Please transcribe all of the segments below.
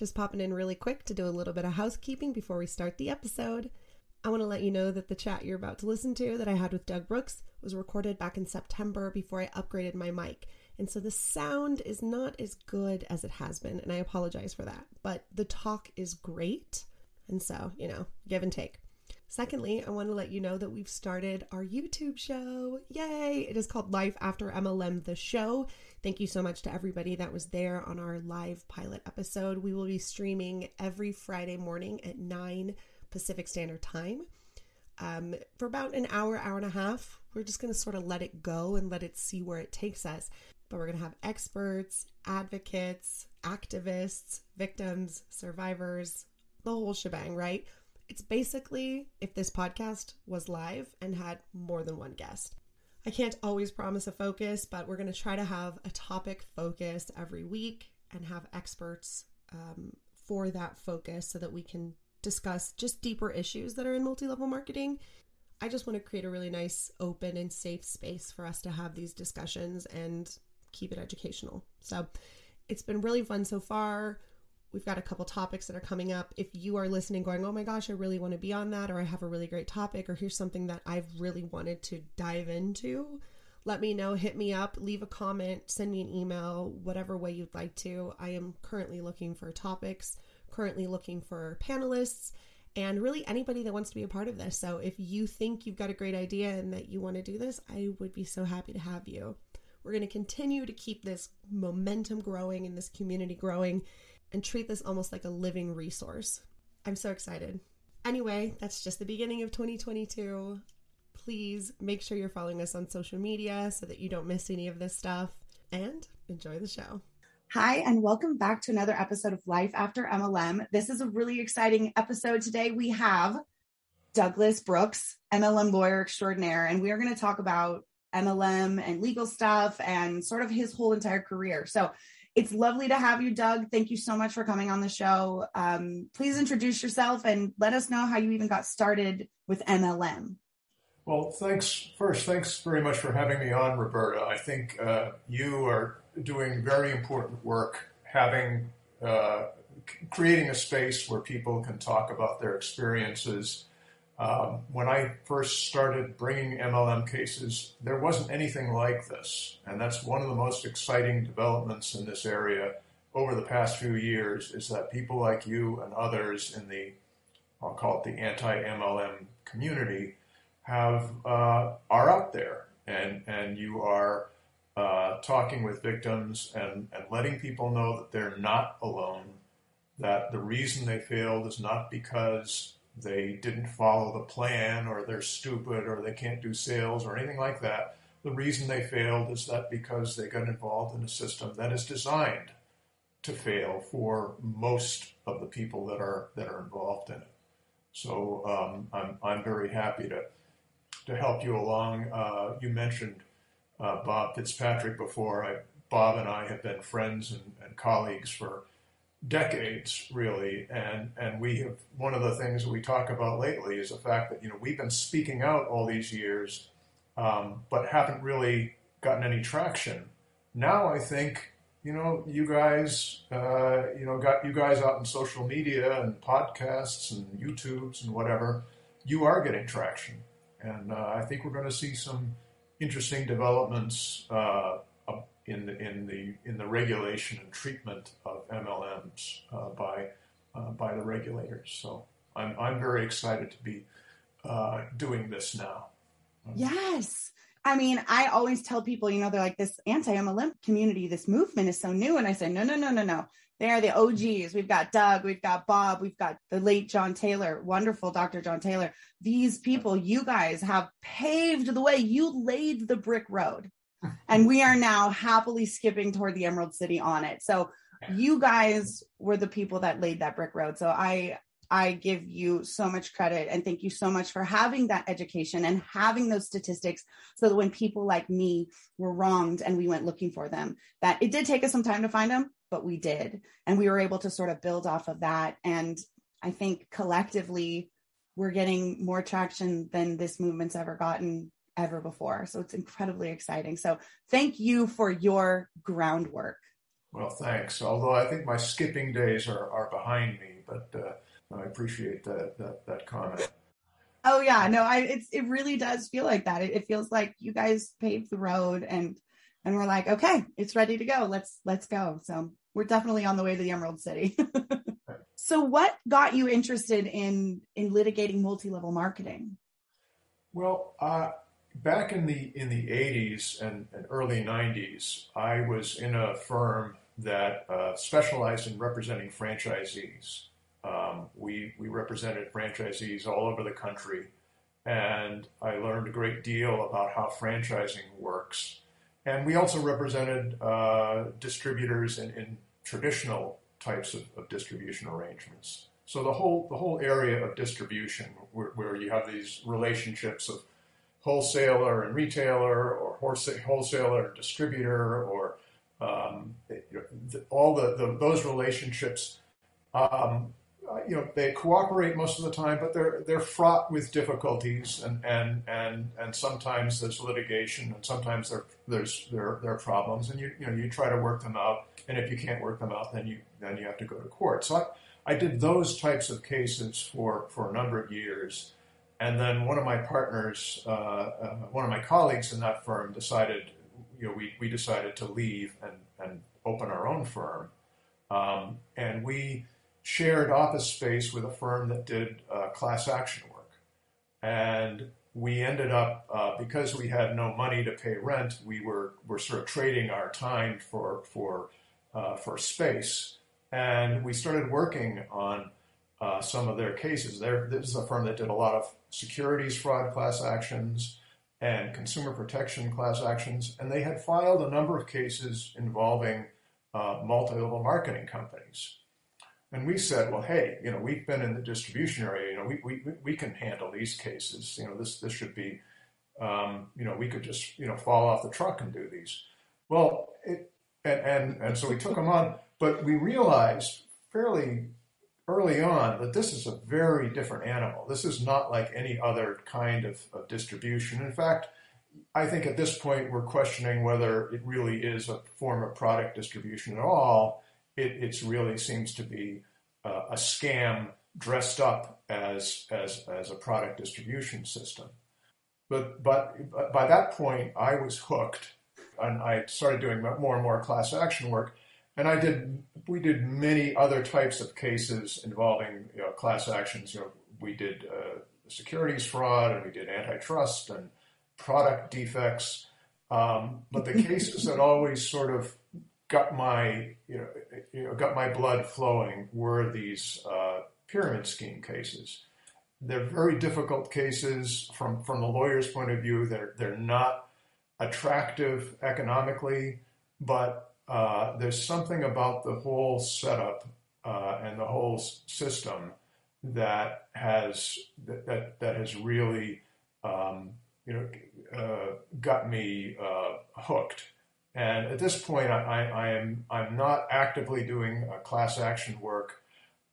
Just popping in really quick to do a little bit of housekeeping before we start the episode. I want to let you know that the chat you're about to listen to that I had with Doug Brooks was recorded back in September before I upgraded my mic. And so the sound is not as good as it has been, and I apologize for that. But the talk is great. And so, you know, give and take. Secondly, I want to let you know that we've started our YouTube show. Yay! It is called Life After MLM The Show. Thank you so much to everybody that was there on our live pilot episode. We will be streaming every Friday morning at 9 Pacific Standard Time. Um, for about an hour, hour and a half, we're just going to sort of let it go and let it see where it takes us. But we're going to have experts, advocates, activists, victims, survivors, the whole shebang, right? It's basically if this podcast was live and had more than one guest. I can't always promise a focus, but we're going to try to have a topic focus every week and have experts um, for that focus so that we can discuss just deeper issues that are in multi level marketing. I just want to create a really nice, open, and safe space for us to have these discussions and keep it educational. So it's been really fun so far. We've got a couple topics that are coming up. If you are listening, going, oh my gosh, I really want to be on that, or I have a really great topic, or here's something that I've really wanted to dive into, let me know. Hit me up, leave a comment, send me an email, whatever way you'd like to. I am currently looking for topics, currently looking for panelists, and really anybody that wants to be a part of this. So if you think you've got a great idea and that you want to do this, I would be so happy to have you. We're going to continue to keep this momentum growing and this community growing and treat this almost like a living resource. I'm so excited. Anyway, that's just the beginning of 2022. Please make sure you're following us on social media so that you don't miss any of this stuff and enjoy the show. Hi, and welcome back to another episode of Life After MLM. This is a really exciting episode today. We have Douglas Brooks, MLM lawyer extraordinaire, and we are going to talk about MLM and legal stuff and sort of his whole entire career. So it's lovely to have you, Doug. Thank you so much for coming on the show. Um, please introduce yourself and let us know how you even got started with MLM. Well, thanks. First, thanks very much for having me on, Roberta. I think uh, you are doing very important work, having uh, creating a space where people can talk about their experiences um, when I first started bringing MLM cases, there wasn't anything like this. And that's one of the most exciting developments in this area over the past few years is that people like you and others in the, I'll call it the anti-MLM community, have uh, are out there and and you are uh, talking with victims and, and letting people know that they're not alone, that the reason they failed is not because they didn't follow the plan or they're stupid or they can't do sales or anything like that. The reason they failed is that because they got involved in a system that is designed to fail for most of the people that are that are involved in it. So um, I'm I'm very happy to to help you along. Uh, you mentioned uh, Bob Fitzpatrick before. I, Bob and I have been friends and, and colleagues for decades really. And and we have one of the things that we talk about lately is the fact that you know we've been speaking out all these years um, but haven't really gotten any traction. Now i think you know you guys uh, you know got you guys out in social media and podcasts and youtubes and whatever you are getting traction. And uh, i think we're going to see some interesting developments uh, in the in the in the regulation and treatment of MLMs uh, by uh, by the regulators. So I'm I'm very excited to be uh, doing this now. Yes. I mean, I always tell people, you know, they're like this anti-MLM community, this movement is so new. And I say, no, no, no, no, no. They are the OGs. We've got Doug, we've got Bob, we've got the late John Taylor, wonderful Dr. John Taylor. These people, you guys have paved the way. You laid the brick road and we are now happily skipping toward the Emerald City on it. So you guys were the people that laid that brick road. So I I give you so much credit and thank you so much for having that education and having those statistics so that when people like me were wronged and we went looking for them, that it did take us some time to find them, but we did. And we were able to sort of build off of that. And I think collectively, we're getting more traction than this movement's ever gotten ever before. So it's incredibly exciting. So thank you for your groundwork. Well, thanks. Although I think my skipping days are, are behind me, but uh, I appreciate that, that, that comment. Oh yeah, no, I it's it really does feel like that. It, it feels like you guys paved the road and and we're like, okay, it's ready to go. Let's let's go. So we're definitely on the way to the Emerald City. so what got you interested in in litigating multi-level marketing? Well, uh, back in the in the 80s and, and, early 90s, I was in a firm that uh, specialized in representing franchisees. Um, we we represented franchisees all over the country, and I learned a great deal about how franchising works. And we also represented uh, distributors in, in, traditional types of, of, distribution arrangements. So the whole the whole area of distribution, where, where you have these relationships of wholesaler and retailer, or wholesaler and distributor, or um, all the, the, those relationships. Um, you know, they cooperate most of the time, but they're they're fraught with difficulties, and and and and sometimes there's litigation, and sometimes there there's there there are problems, and you you know you try to work them out, and if you can't work them out, then you then you have to go to court. So I, I did those types of cases for for a number of years, and then one of my partners, uh, uh, one of my colleagues in that firm decided, you know, we, we decided to leave and, and open our own firm. Um, and we shared office space with a firm that did uh, class action work. And we ended up, uh, because we had no money to pay rent, we were, were sort of trading our time for, for, uh, for space. And we started working on uh, some of their cases. They're, this is a firm that did a lot of securities fraud class actions and consumer protection class actions, and they had filed a number of cases involving uh, multi-level marketing companies. And we said, well, hey, you know, we've been in the distribution area. You know, we, we, we can handle these cases. You know, this this should be, um, you know, we could just you know fall off the truck and do these. Well, it, and and and so we took them on, but we realized fairly early on that this is a very different animal. This is not like any other kind of, of distribution. In fact, I think at this point we're questioning whether it really is a form of product distribution at all. It it's really seems to be uh, a scam dressed up as, as, as a product distribution system. But, but, but by that point, I was hooked and I started doing more and more class action work. And I did, we did many other types of cases involving you know, class actions. You know, we did uh, securities fraud and we did antitrust and product defects. Um, but the cases that always sort of got my, you know, you know got my blood flowing were these uh, pyramid scheme cases. They're very difficult cases from, from the lawyer's point of view. They're, they're not attractive economically, but uh, there's something about the whole setup uh, and the whole system that has that that, that has really um, you know uh, got me uh, hooked. And at this point, I, I, am I'm not actively doing class action work,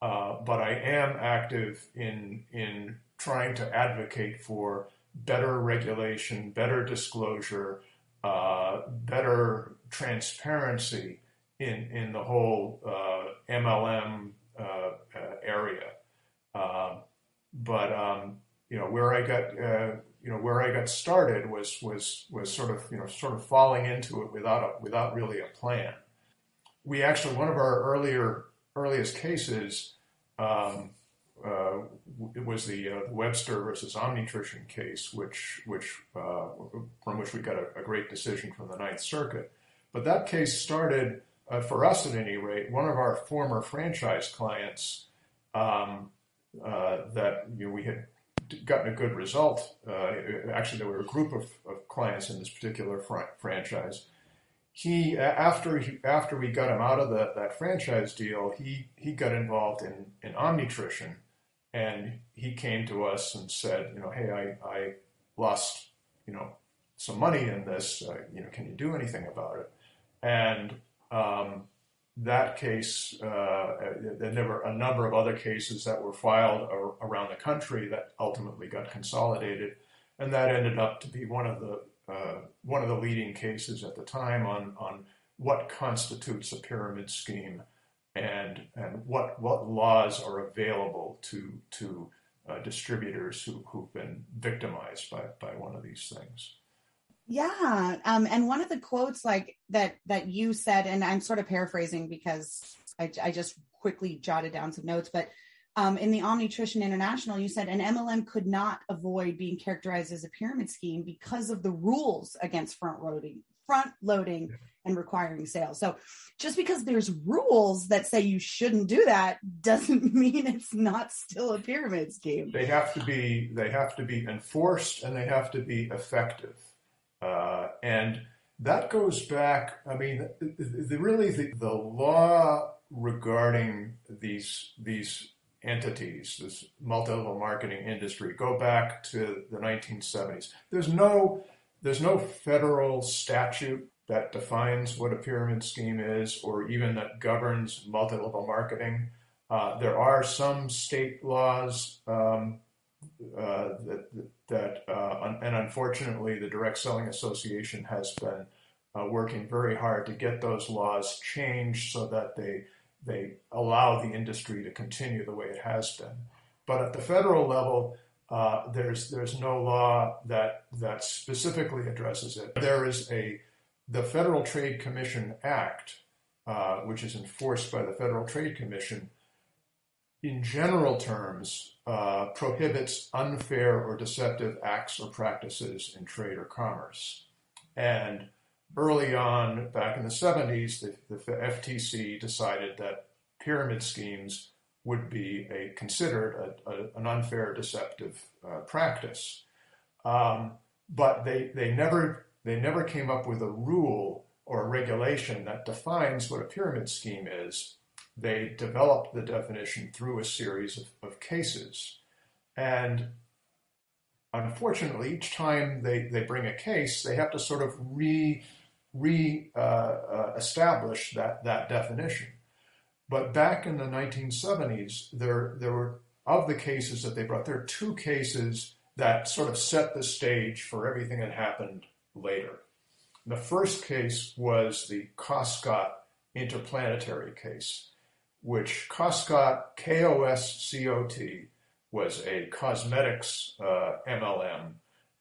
uh, but I am active in in trying to advocate for better regulation, better disclosure, uh, better transparency in in the whole uh, MLM uh, uh, area. Um, but um, you know where I got uh, you know where I got started was was was sort of you know sort of falling into it without a, without really a plan. We actually one of our earlier earliest cases. Um, uh, it was the uh, Webster versus Omnitrition case, which which uh, from which we got a, a, great decision from the Ninth Circuit. But that case started, uh, for us at any rate, one of our former franchise clients um, uh, that you know, we had gotten a good result. Uh, actually, there were a group of, of clients in this particular fr- franchise. He after he, after we got him out of the, that franchise deal, he he got involved in in Omnitrition and he came to us and said, you know, hey, I, I lost, you know, some money in this. Uh, you know, can you do anything about it? And um, that case, uh, there were a number of other cases that were filed around the country that ultimately got consolidated, and that ended up to be one of the uh, one of the leading cases at the time on on what constitutes a pyramid scheme and and what what laws are available to to uh, distributors who who've been victimized by by one of these things. Yeah, um, and one of the quotes like that that you said, and I'm sort of paraphrasing because I, I just quickly jotted down some notes, but um, in the Omnitrition International, you said an MLM could not avoid being characterized as a pyramid scheme because of the rules against front loading, front loading, and requiring sales. So, just because there's rules that say you shouldn't do that doesn't mean it's not still a pyramid scheme. They have to be they have to be enforced and they have to be effective. Uh, and that goes back, I mean, the, really the, the law regarding these, these entities, this multi-level marketing industry, go back to the 1970s. There's no, there's no federal statute that defines what a pyramid scheme is or even that governs multi-level marketing. Uh, there are some state laws um, uh, that, that uh, and unfortunately, the Direct Selling Association has been uh, working very hard to get those laws changed so that they they allow the industry to continue the way it has been. But at the federal level, uh, there's there's no law that that specifically addresses it. There is a the Federal Trade Commission Act, uh, which is enforced by the Federal Trade Commission, in general terms, uh, prohibits unfair or deceptive acts or practices in trade or commerce. And early on, back in the 70s, the, the FTC decided that pyramid schemes would be a, considered a, a, an unfair, deceptive uh, practice. Um, but they, they, never, they never came up with a rule or a regulation that defines what a pyramid scheme is they developed the definition through a series of, of cases. And unfortunately, each time they, they bring a case, they have to sort of re, re uh, uh, establish that, that definition. But back in the 1970s, there, there were, of the cases that they brought, there are two cases that sort of set the stage for everything that happened later. The first case was the Koscot interplanetary case which Koscot, K-O-S-C-O-T, was a cosmetics uh, MLM,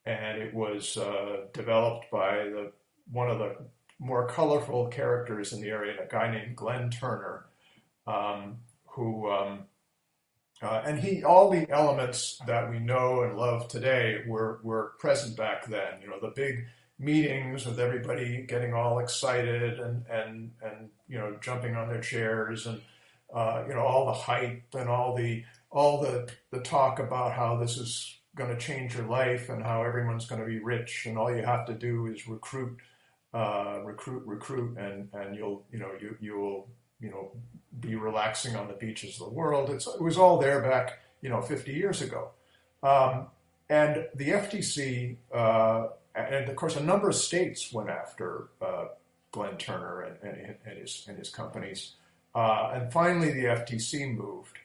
and it was uh, developed by the, one of the more colorful characters in the area, a guy named Glenn Turner, um, who um, uh, and he all the elements that we know and love today were were present back then. You know, the big meetings with everybody getting all excited and and and you know jumping on their chairs and uh, you know, all the hype and all the all the the talk about how this is going to change your life and how everyone's going to be rich and all you have to do is recruit, uh, recruit, recruit, and and you'll you know you you will you know be relaxing on the beaches of the world. It's, it was all there back you know 50 years ago, um, and the FTC uh, and of course a number of states went after uh, Glenn Turner and, and, and his and his companies. Uh, and finally, the FTC moved,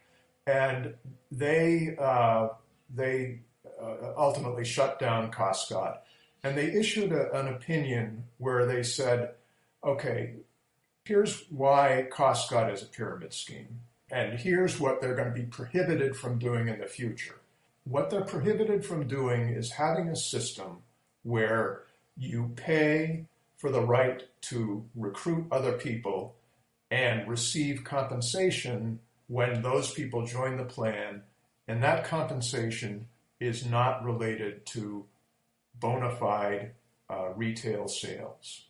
and they uh, they uh, ultimately shut down Koscot, and they issued a, an opinion where they said, "Okay, here's why Koscot is a pyramid scheme, and here's what they're going to be prohibited from doing in the future. What they're prohibited from doing is having a system where you pay for the right to recruit other people." And receive compensation when those people join the plan, and that compensation is not related to bona fide uh, retail sales.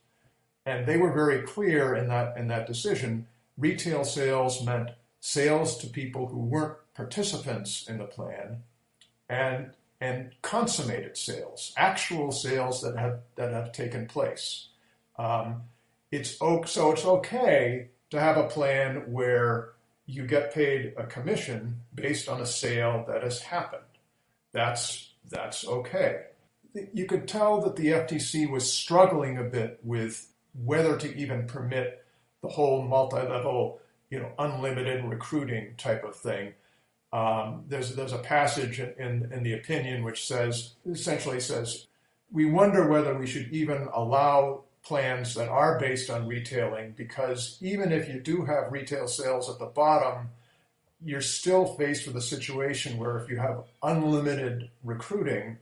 And they were very clear in that in that decision. Retail sales meant sales to people who weren't participants in the plan, and and consummated sales, actual sales that have that have taken place. Um, it's so it's okay to have a plan where you get paid a commission based on a sale that has happened. That's that's okay. You could tell that the FTC was struggling a bit with whether to even permit the whole multi-level, you know, unlimited recruiting type of thing. Um, there's there's a passage in in the opinion which says essentially says we wonder whether we should even allow plans that are based on retailing because even if you do have retail sales at the bottom, you're still faced with a situation where if you have unlimited recruiting,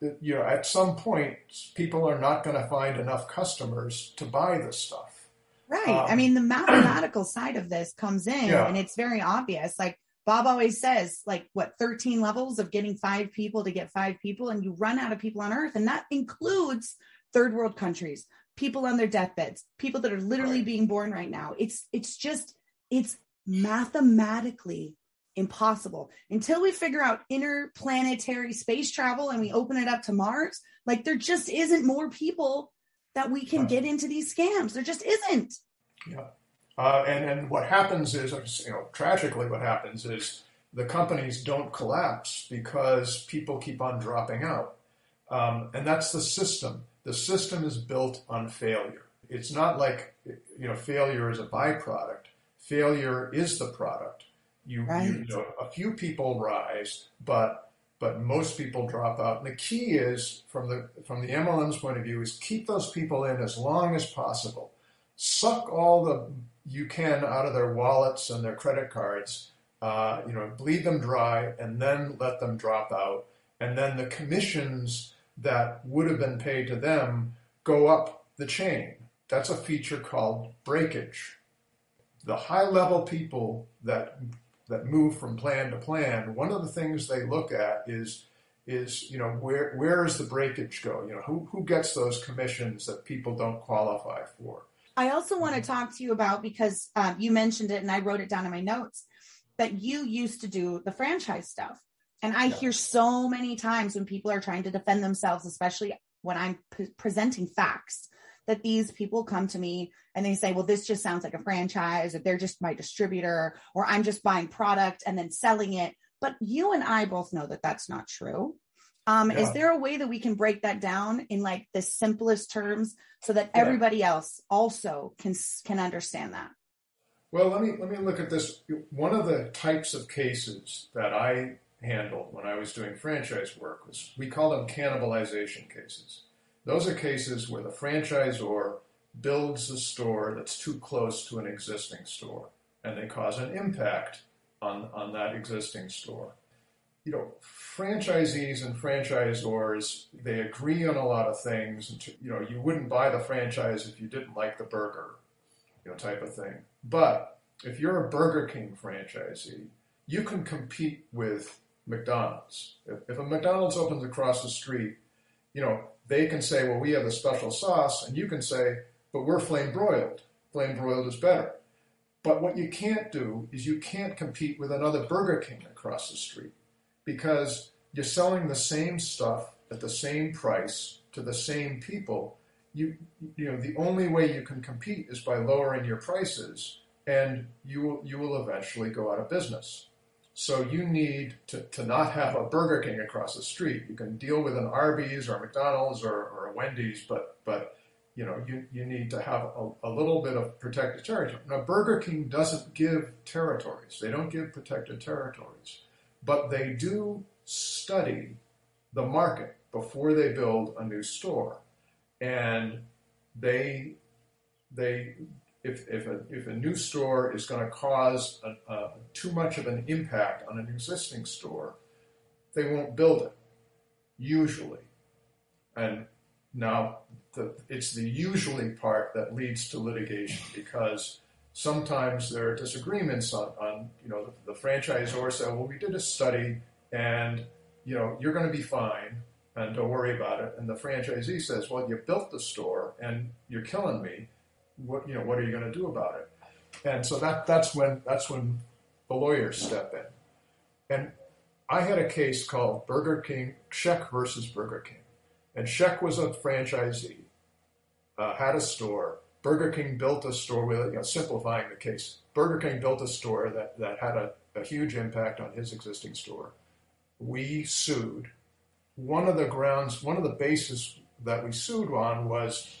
that you know, at some point people are not going to find enough customers to buy this stuff. Right. Um, I mean, the mathematical side of this comes in yeah. and it's very obvious. Like Bob always says, like what, 13 levels of getting five people to get five people, and you run out of people on earth. And that includes third world countries, people on their deathbeds, people that are literally being born right now. It's it's just it's mathematically impossible until we figure out interplanetary space travel and we open it up to Mars. Like there just isn't more people that we can get into these scams. There just isn't. Yeah. Uh, and and what happens is, you know, tragically, what happens is the companies don't collapse because people keep on dropping out, um, and that's the system. The system is built on failure. It's not like you know failure is a byproduct. Failure is the product. You, right. you, you know, a few people rise, but but most people drop out. And the key is from the from the MLM's point of view is keep those people in as long as possible. Suck all the you can out of their wallets and their credit cards. Uh, you know, bleed them dry and then let them drop out. And then the commissions that would have been paid to them go up the chain. That's a feature called breakage. The high level people that that move from plan to plan, one of the things they look at is is you know where where does the breakage go? You know who who gets those commissions that people don't qualify for. I also want to talk to you about because um, you mentioned it and I wrote it down in my notes that you used to do the franchise stuff. And I yeah. hear so many times when people are trying to defend themselves, especially when I'm p- presenting facts, that these people come to me and they say, well, this just sounds like a franchise, or they're just my distributor, or I'm just buying product and then selling it. But you and I both know that that's not true. Um, yeah. Is there a way that we can break that down in like the simplest terms so that yeah. everybody else also can can understand that? Well, let me let me look at this. One of the types of cases that I handled when I was doing franchise work was we call them cannibalization cases. Those are cases where the franchisor builds a store that's too close to an existing store and they cause an impact on, on that existing store. You know, franchisees and franchisors, they agree on a lot of things. And, you know, you wouldn't buy the franchise if you didn't like the burger, you know, type of thing. But if you're a Burger King franchisee, you can compete with McDonald's. If, if a McDonald's opens across the street, you know, they can say, well, we have a special sauce, and you can say, but we're flame broiled. Flame broiled is better. But what you can't do is you can't compete with another Burger King across the street because you're selling the same stuff at the same price to the same people. You, you know, the only way you can compete is by lowering your prices, and you will, you will eventually go out of business. So you need to, to not have a Burger King across the street. You can deal with an Arby's or a McDonald's or, or a Wendy's, but but you know you, you need to have a, a little bit of protected territory. Now Burger King doesn't give territories. They don't give protected territories, but they do study the market before they build a new store, and they they if, if, a, if a new store is going to cause a, a, too much of an impact on an existing store, they won't build it, usually. And now the, it's the usually part that leads to litigation because sometimes there are disagreements on, on you know, the, the franchisor said, well, we did a study and, you know, you're going to be fine and don't worry about it. And the franchisee says, well, you built the store and you're killing me what you know what are you going to do about it and so that that's when that's when the lawyers step in and i had a case called burger king Scheck versus burger king and Scheck was a franchisee uh, had a store Burger King built a store with, you know, simplifying the case. Burger King built a store that, that had a, a huge impact on his existing store. We sued. One of the grounds, one of the bases that we sued on was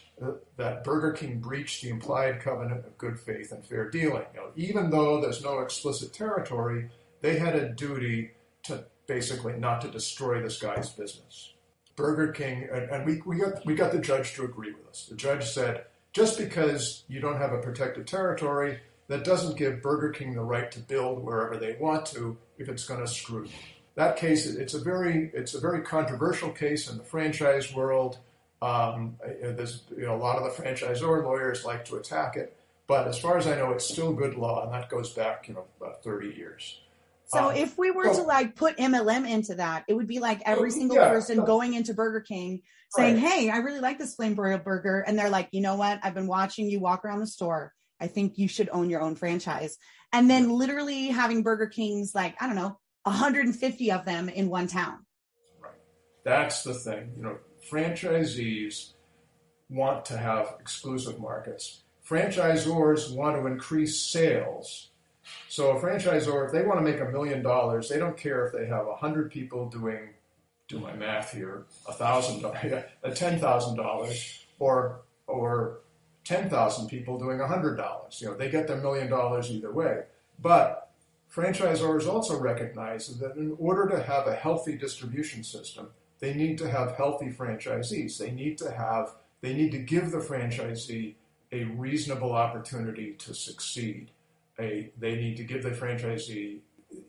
that Burger King breached the implied covenant of good faith and fair dealing. You know, even though there's no explicit territory, they had a duty to basically not to destroy this guy's business. Burger King, and, and we, we, got, we got the judge to agree with us. The judge said, just because you don't have a protected territory, that doesn't give Burger King the right to build wherever they want to if it's going to screw you. That case, it's a very, it's a very controversial case in the franchise world. Um, there's you know, a lot of the franchisor lawyers like to attack it, but as far as I know, it's still good law, and that goes back you know about 30 years. So um, if we were to like put MLM into that, it would be like every single yeah, person going into Burger King saying, right. "Hey, I really like this flame broiled burger," and they're like, "You know what? I've been watching you walk around the store. I think you should own your own franchise." And then literally having Burger Kings, like I don't know, 150 of them in one town. Right. That's the thing. You know, franchisees want to have exclusive markets. Franchisors want to increase sales. So a franchisor, if they want to make a million dollars, they don't care if they have a hundred people doing, do my math here, a thousand, a ten thousand dollars, or or ten thousand people doing a hundred dollars. You know, they get their million dollars either way. But franchisors also recognize that in order to have a healthy distribution system, they need to have healthy franchisees. They need to have they need to give the franchisee a reasonable opportunity to succeed. A, they need to give the franchisee,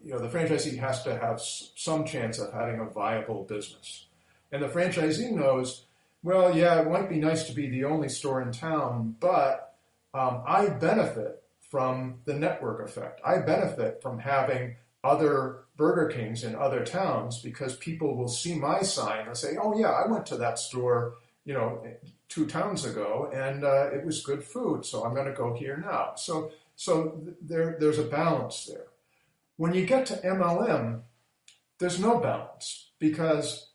you know, the franchisee has to have some chance of having a viable business. And the franchisee knows, well, yeah, it might be nice to be the only store in town, but um, I benefit from the network effect. I benefit from having other Burger Kings in other towns because people will see my sign and say, "Oh yeah, I went to that store, you know, two towns ago, and uh, it was good food, so I'm going to go here now." So, so there, there's a balance there. When you get to MLM, there's no balance because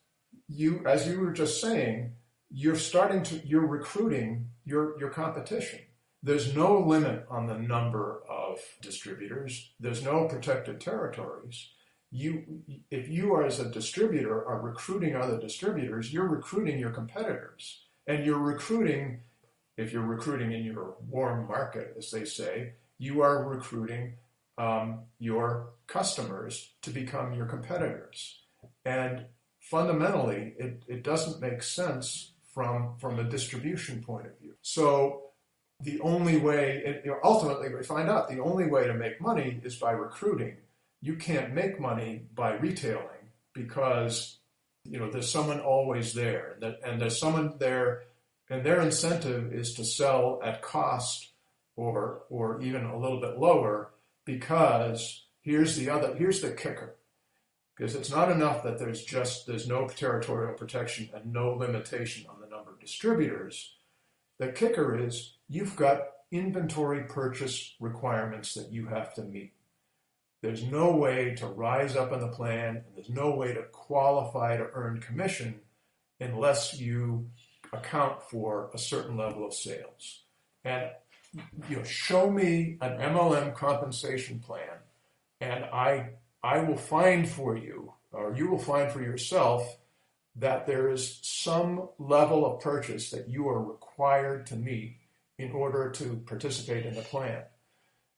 you, as you were just saying, you're starting to, you're recruiting your your competition. There's no limit on the number of distributors. There's no protected territories. You, if you are as a distributor are recruiting other distributors, you're recruiting your competitors, and you're recruiting. If you're recruiting in your warm market, as they say, you are recruiting um, your customers to become your competitors. And fundamentally, it, it doesn't make sense from, from a distribution point of view. So the only way, you know, ultimately, we find out the only way to make money is by recruiting. You can't make money by retailing because you know there's someone always there, and there's someone there, and their incentive is to sell at cost or or even a little bit lower because here's the other here's the kicker because it's not enough that there's just there's no territorial protection and no limitation on the number of distributors the kicker is you've got inventory purchase requirements that you have to meet. There's no way to rise up in the plan, and there's no way to qualify to earn commission unless you account for a certain level of sales. And you know, show me an MLM compensation plan, and I I will find for you, or you will find for yourself, that there is some level of purchase that you are required to meet in order to participate in the plan.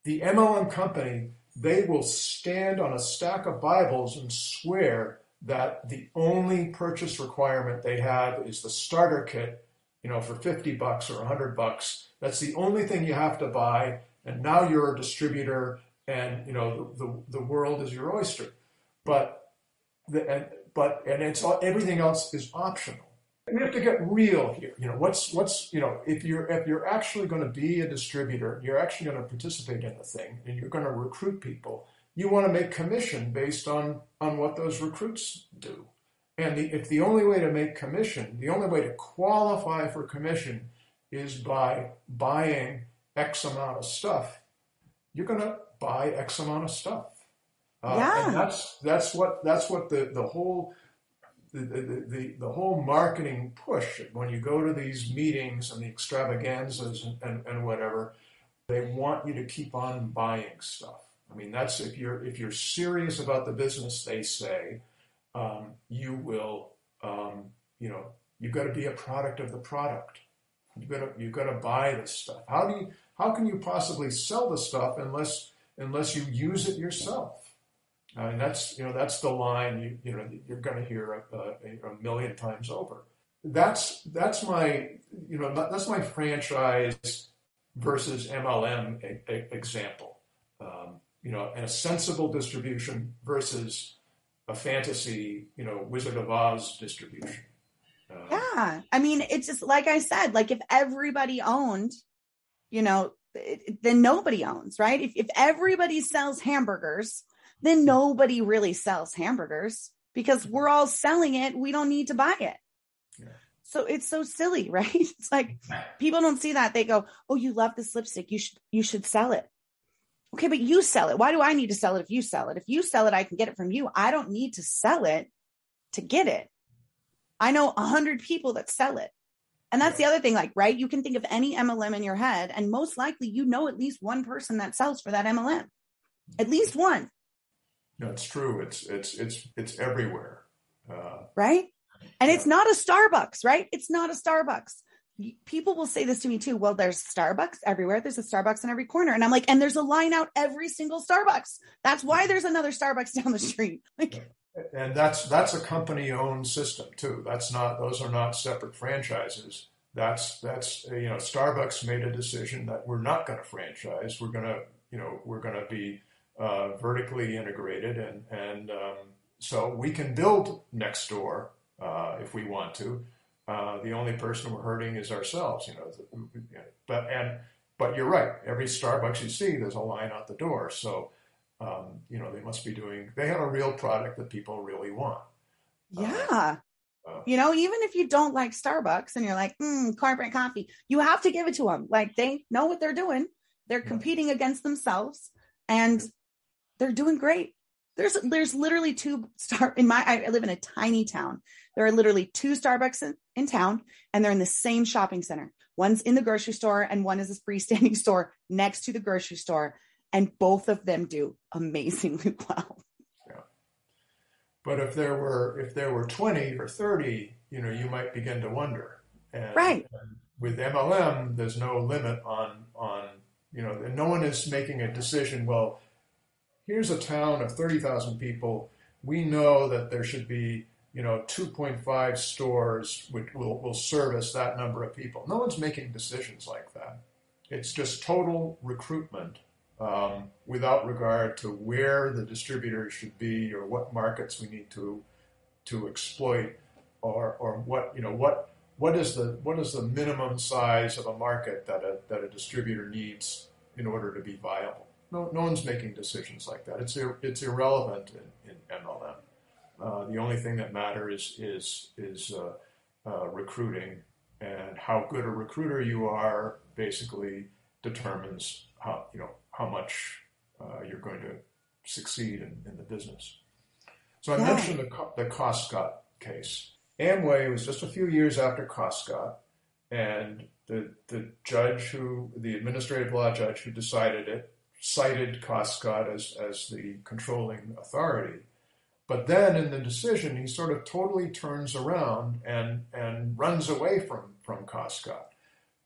The MLM company, they will stand on a stack of Bibles and swear that the only purchase requirement they have is the starter kit, you know, for 50 bucks or 100 bucks. That's the only thing you have to buy. And now you're a distributor and, you know, the, the, the world is your oyster. But the, and but and it's everything else is optional. We have to get real here. You know, what's what's you know, if you're if you're actually going to be a distributor, you're actually going to participate in the thing, and you're going to recruit people. You want to make commission based on on what those recruits do. And the, if the only way to make commission, the only way to qualify for commission is by buying X amount of stuff, you're going to buy X amount of stuff. Uh, yeah. And that's that's what that's what the the whole the, the, the, whole marketing push when you go to these meetings and the extravaganzas and, and, and whatever, they want you to keep on buying stuff. I mean, that's if you're if you're serious about the business, they say um, you will, um, you know, you've got to be a product of the product. You've got to you've got to buy this stuff. How do you how can you possibly sell the stuff unless unless you use it yourself? Uh, and that's you know that's the line you you know you're going to hear a, a, a, million times over. That's that's my you know that's my franchise versus MLM a, a, example. Um, you know, and a sensible distribution versus a fantasy you know Wizard of Oz distribution. Uh, yeah, I mean it's just like I said, like if everybody owned, you know, then nobody owns, right? If if everybody sells hamburgers then nobody really sells hamburgers because we're all selling it. We don't need to buy it. Yeah. So it's so silly, right? It's like people don't see that. They go, "Oh, you love this lipstick. You should you should sell it." Okay, but you sell it. Why do I need to sell it if you sell it? If you sell it, I can get it from you. I don't need to sell it to get it. I know a hundred people that sell it. And that's the other thing, like, right? You can think of any MLM in your head, and most likely you know at least one person that sells for that MLM. At least one. No, it's true. It's it's it's it's everywhere. Uh, right? And yeah. it's not a Starbucks, right? It's not a Starbucks. People will say this to me too. Well, there's Starbucks everywhere. There's a Starbucks in every corner. And I'm like, and there's a line out every single Starbucks. That's why there's another Starbucks down the street. Like, and that's that's a company owned system too. That's not those are not separate franchises. That's that's you know Starbucks made a decision that we're not going to franchise. We're going to you know we're going to be uh, vertically integrated, and and um, so we can build next door uh, if we want to. Uh, the only person we're hurting is ourselves, you know. But and but you're right. Every Starbucks you see, there's a line out the door. So um, you know they must be doing. They have a real product that people really want. Uh, yeah. Uh, you know, even if you don't like Starbucks and you're like, mm, corporate coffee, you have to give it to them. Like they know what they're doing. They're competing against themselves, and they're doing great. There's there's literally two star in my I live in a tiny town. There are literally two Starbucks in, in town, and they're in the same shopping center. One's in the grocery store, and one is a freestanding store next to the grocery store, and both of them do amazingly well. Yeah. But if there were if there were twenty or thirty, you know, you might begin to wonder. And, right. And with MLM, there's no limit on on you know, no one is making a decision. Well, here's a town of 30,000 people. We know that there should be, you know, 2.5 stores which will, will service that number of people. No one's making decisions like that. It's just total recruitment um, without regard to where the distributor should be or what markets we need to to exploit or, or what you know what what is the what is the minimum size of a market that a that a distributor needs in order to be viable. No, no one's making decisions like that. It's it's irrelevant in, in MLM. Uh, the only thing that matters is is uh, uh, recruiting, and how good a recruiter you are basically determines how you know how much uh, you're going to succeed in, in the business. So I yeah. mentioned the the Koscot case. Amway was just a few years after Koscot, and the the judge who the administrative law judge who decided it cited Koscot as, as the controlling authority. But then in the decision, he sort of totally turns around and, and runs away from, from Koscot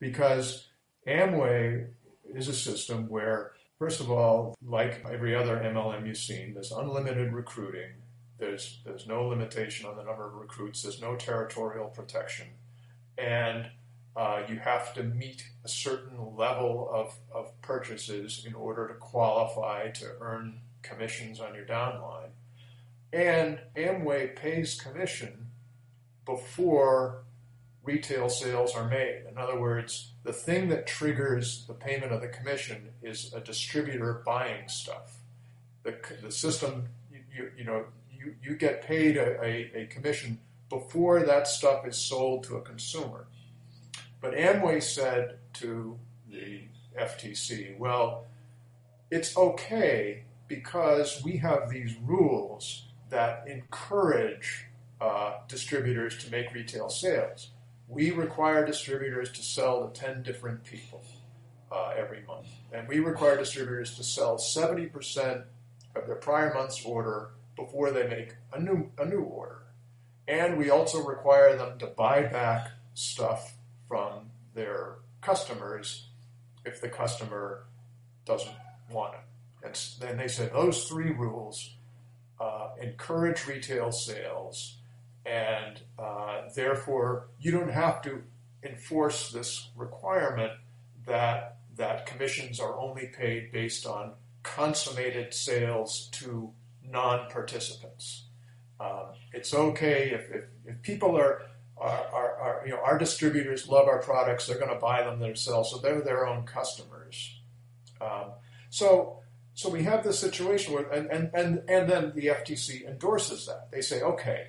because Amway is a system where, first of all, like every other MLM you've seen, there's unlimited recruiting. There's, there's no limitation on the number of recruits. There's no territorial protection. And uh, you have to meet a certain level of, of purchases in order to qualify to earn commissions on your downline. And Amway pays commission before retail sales are made. In other words, the thing that triggers the payment of the commission is a distributor buying stuff. The, the system, you, you, you know, you, you get paid a, a, a commission before that stuff is sold to a consumer. But Amway said to the FTC, well, it's okay because we have these rules that encourage uh, distributors to make retail sales. We require distributors to sell to 10 different people uh, every month. And we require distributors to sell 70% of their prior month's order before they make a new, a new order. And we also require them to buy back stuff from their customers if the customer doesn't want it. And then they said those three rules uh, encourage retail sales, and uh, therefore you don't have to enforce this requirement that that commissions are only paid based on consummated sales to non-participants. Um, it's okay if, if, if people are, are, are, are, you know, our distributors love our products, they're going to buy them themselves, so they're their own customers. Um, so, so we have this situation where, and, and, and, and then the FTC endorses that. They say, okay,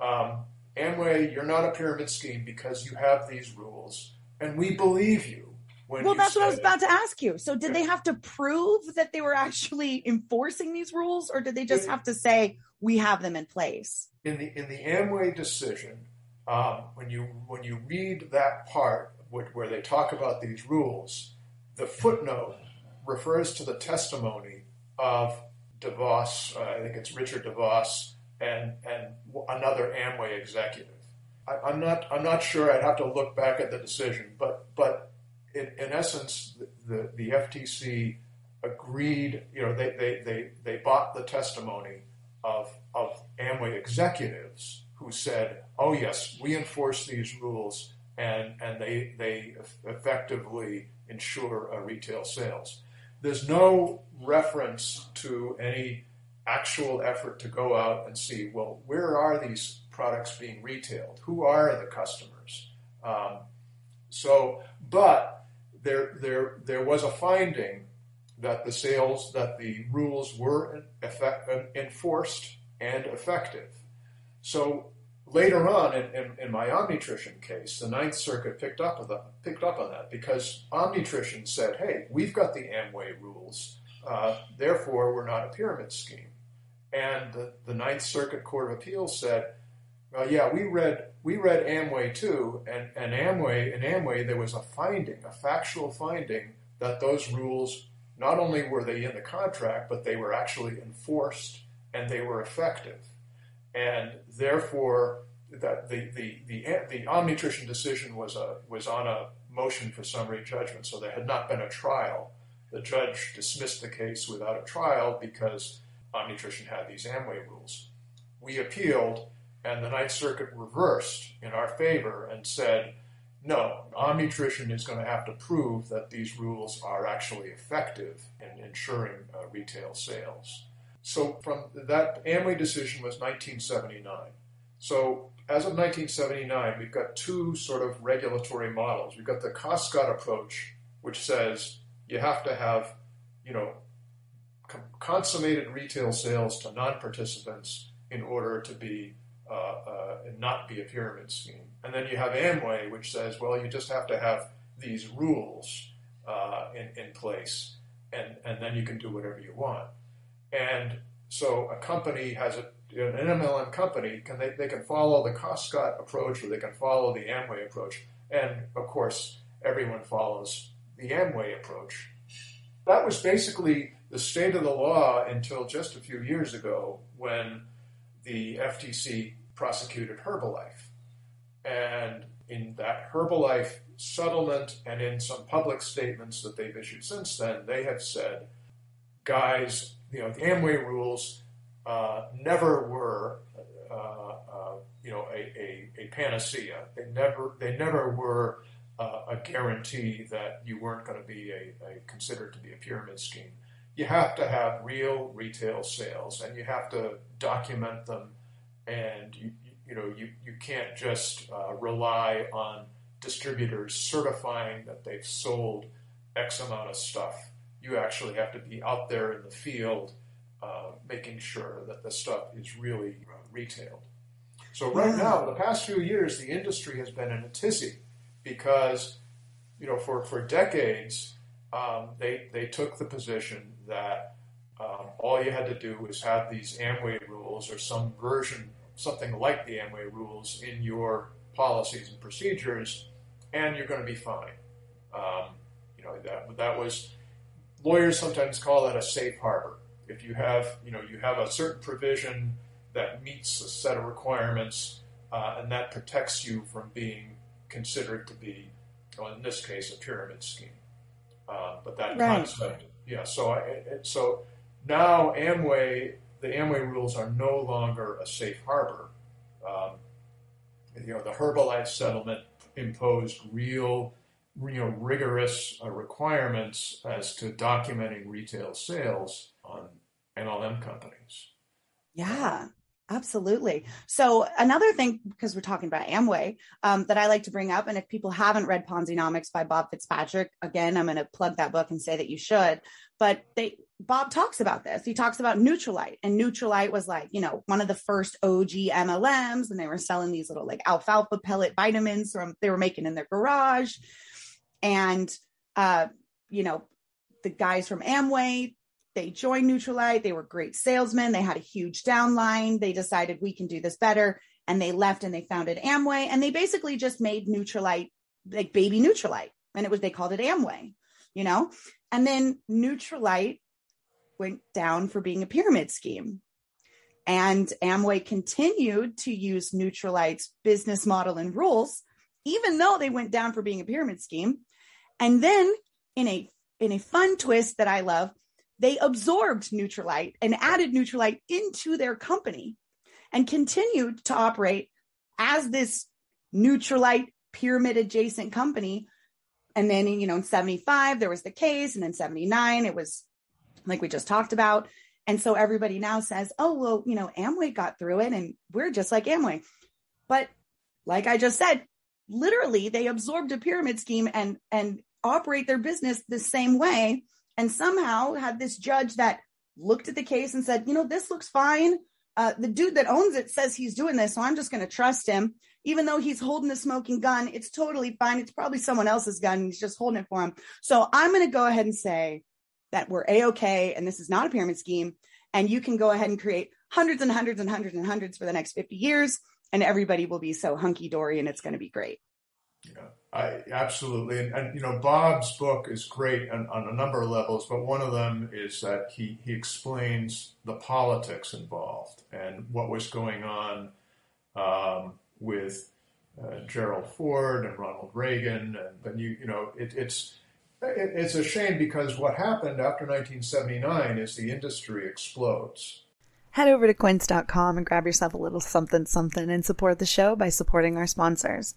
um, Amway, you're not a pyramid scheme because you have these rules, and we believe you. well, that's what I was about to ask you. So, did they have to prove that they were actually enforcing these rules, or did they just have to say we have them in place? In the in the Amway decision, um, when you when you read that part where they talk about these rules, the footnote refers to the testimony of DeVos, uh, I think it's Richard DeVos, and, and another Amway executive. I, am not I'm not sure. I'd have to look back at the decision, but but in, in essence, the, the, FTC agreed. You know, they, they, they, they bought the testimony of of Amway executives who said, "Oh yes, we enforce these rules, and and they they effectively ensure uh, retail sales." There's no reference to any actual effort to go out and see, well, where are these products being retailed? Who are the customers? Um, so, but there, there, there was a finding that the sales, that the rules were effect, enforced and effective. So later on in, in, in, my Omnitrition case, the Ninth Circuit picked up, the, picked up on that because Omnitrition said, hey, we've got the Amway rules, uh, therefore we're not a pyramid scheme. And the, the Ninth Circuit Court of Appeals said, well, yeah, we read we read Amway too, and, and Amway in Amway there was a finding, a factual finding that those rules not only were they in the contract, but they were actually enforced and they were effective and therefore that the, the, the, the decision was, a, was on a motion for summary judgment, so there had not been a trial. The judge dismissed the case without a trial because omnitrition had these Amway rules. We appealed, and the Ninth Circuit reversed in our favor and said, no, omnitrition is going to have to prove that these rules are actually effective in ensuring uh, retail sales. So from that Amway decision was 1979. So as of 1979, we've got two sort of regulatory models. We've got the Koscot approach, which says you have to have, you know, consummated retail sales to non-participants in order to be uh, uh, not be a pyramid scheme. And then you have Amway, which says, well, you just have to have these rules uh, in, in place, and, and then you can do whatever you want. And so a company has a, an MLM company, can they, they can follow the Koscot approach or they can follow the Amway approach. And of course, everyone follows the Amway approach. That was basically the state of the law until just a few years ago when the FTC prosecuted Herbalife. And in that Herbalife settlement and in some public statements that they've issued since then, they have said, guys, you know, the Amway rules uh, never were, uh, uh, you know, a, a, a, panacea. They never, they never were uh, a guarantee that you weren't going to be a, a, considered to be a pyramid scheme. You have to have real retail sales, and you have to document them, and you, you know, you, you can't just uh, rely on distributors certifying that they've sold X amount of stuff you actually have to be out there in the field uh, making sure that the stuff is really uh, retailed. So right now, the past few years, the industry has been in a tizzy because, you know, for, for decades, um, they, they took the position that um, all you had to do was have these Amway rules or some version something like the Amway rules in your policies and procedures, and you're going to be fine. Um, you know that that was lawyers sometimes call that a safe harbor. If you have you know you have a certain provision that meets a set of requirements, uh, and that protects you from being considered to be, well, in this case, a pyramid scheme. Uh, but that right. concept, yeah. So I, so now Amway, the Amway rules are no longer a safe harbor. Um, you know, the Herbalife settlement imposed real, you know, rigorous uh, requirements as to documenting retail sales on MLM companies. Yeah. Absolutely. So another thing, because we're talking about Amway, um, that I like to bring up, and if people haven't read Ponzinomics by Bob Fitzpatrick, again, I'm going to plug that book and say that you should. But they Bob talks about this. He talks about Nutrilite, and Nutrilite was like, you know, one of the first OG MLMs, and they were selling these little like alfalfa pellet vitamins from they were making in their garage, and uh, you know, the guys from Amway they joined Nutrilite. They were great salesmen. They had a huge downline. They decided we can do this better. And they left and they founded Amway. And they basically just made Nutrilite like baby Nutrilite. And it was, they called it Amway, you know? And then Nutrilite went down for being a pyramid scheme. And Amway continued to use Nutrilite's business model and rules, even though they went down for being a pyramid scheme. And then in a in a fun twist that I love, they absorbed Nutrilite and added Nutrilite into their company and continued to operate as this Nutrilite pyramid adjacent company. And then, you know, in 75, there was the case. And then 79, it was like we just talked about. And so everybody now says, oh, well, you know, Amway got through it and we're just like Amway. But like I just said, literally they absorbed a pyramid scheme and, and operate their business the same way and somehow had this judge that looked at the case and said, you know, this looks fine. Uh, the dude that owns it says he's doing this, so I'm just going to trust him. Even though he's holding a smoking gun, it's totally fine. It's probably someone else's gun. He's just holding it for him. So I'm going to go ahead and say that we're a okay, and this is not a pyramid scheme. And you can go ahead and create hundreds and hundreds and hundreds and hundreds for the next 50 years, and everybody will be so hunky dory, and it's going to be great. Yeah, I, absolutely. And, and, you know, Bob's book is great on, on, a number of levels, but one of them is that he, he explains the politics involved and what was going on um, with uh, Gerald Ford and Ronald Reagan. And then you, you know, it, it's, it, it's a shame because what happened after 1979 is the industry explodes. Head over to quince.com and grab yourself a little something something and support the show by supporting our sponsors.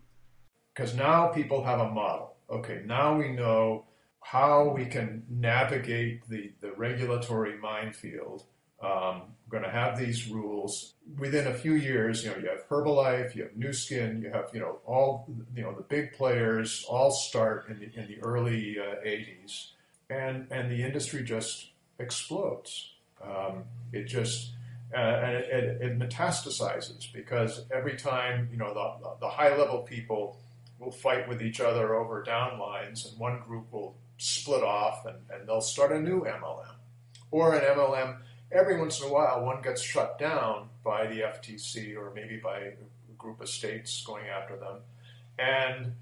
Because now people have a model. Okay, now we know how we can navigate the, the regulatory minefield um, we're going to have these rules within a few years. You know, you have Herbalife, you have Nu Skin, you have you know all you know the big players all start in the in the early uh, 80s, and and the industry just explodes. Um, it just uh, and it, it, it, metastasizes because every time you know the, the high level people will fight with each other over downlines, and one group will split off and, and they'll start a new MLM or an MLM every once in a while one gets shut down by the FTC or maybe by a group of states going after them. And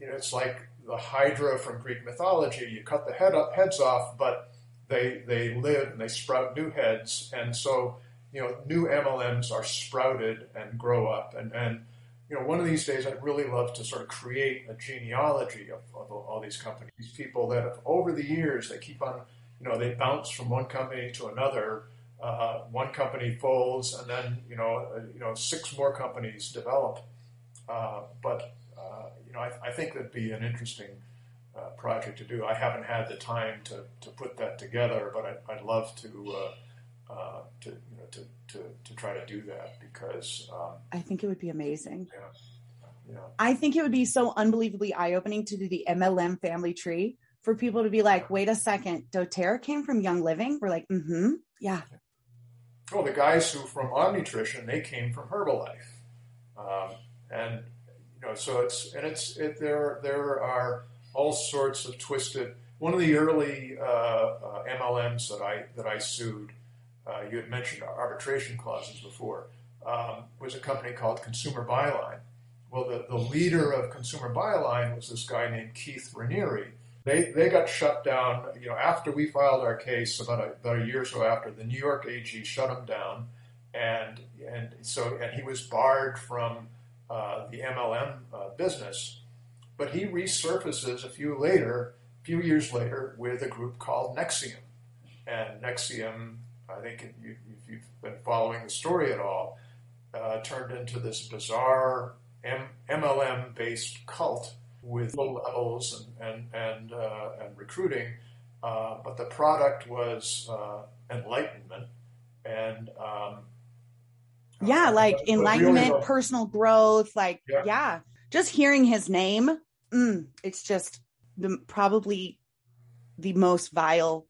you know, it's like the Hydra from Greek mythology. You cut the head up, heads off, but they, they live and they sprout new heads. And so, you know, new MLMs are sprouted and grow up. And, and you know, one of these days I'd really love to sort of create a genealogy of, of all these companies. These people that have, over the years, they keep on you know, they bounce from one company to another. Uh, one company folds, and then you know, uh, you know, six more companies develop. Uh, but uh, you know, I, I, think that'd be an interesting uh, project to do. I haven't had the time to, to put that together, but I, would love to. Uh, to to, to, try to do that because um, I think it would be amazing. Yeah. Yeah. I think it would be so unbelievably eye opening to do the MLM family tree for people to be like, wait a second, doTERRA came from Young Living. We're like, mm-hmm, yeah. Well, the guys who from Omnitrition, they came from Herbalife, um, and you know, so it's and it's it, there there are all sorts of twisted. One of the early uh, uh, MLMs that I that I sued, uh, you had mentioned arbitration clauses before, um, was a company called Consumer Buyline. Well, the, the leader of Consumer Buyline was this guy named Keith Raniere they, they got shut down, you know, after we filed our case about a, about a year or so after, the New York AG shut him down. And, and so, and he was barred from uh, the MLM uh, business. But he resurfaces a few later, few years later, with a group called NXIVM. And NXIVM, I think if, you, have been following the story at all, uh, turned into this bizarre M- MLM based cult with low levels and and and, uh, and recruiting, uh, but the product was uh, enlightenment and. Um, yeah, like enlightenment, really personal growth, like yeah. yeah. just hearing his name, mm, it's just the probably the most vile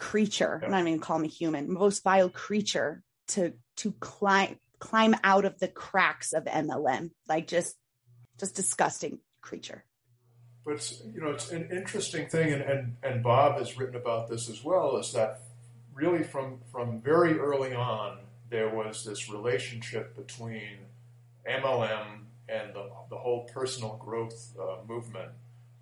creature. Yeah. I'm not even call me human, most vile creature to to climb climb out of the cracks of MLM. Like just just disgusting creature. But it's, you know, it's an interesting thing, and, and, and Bob has written about this as well, is that really from, from very early on, there was this relationship between MLM and the, the whole personal growth uh, movement.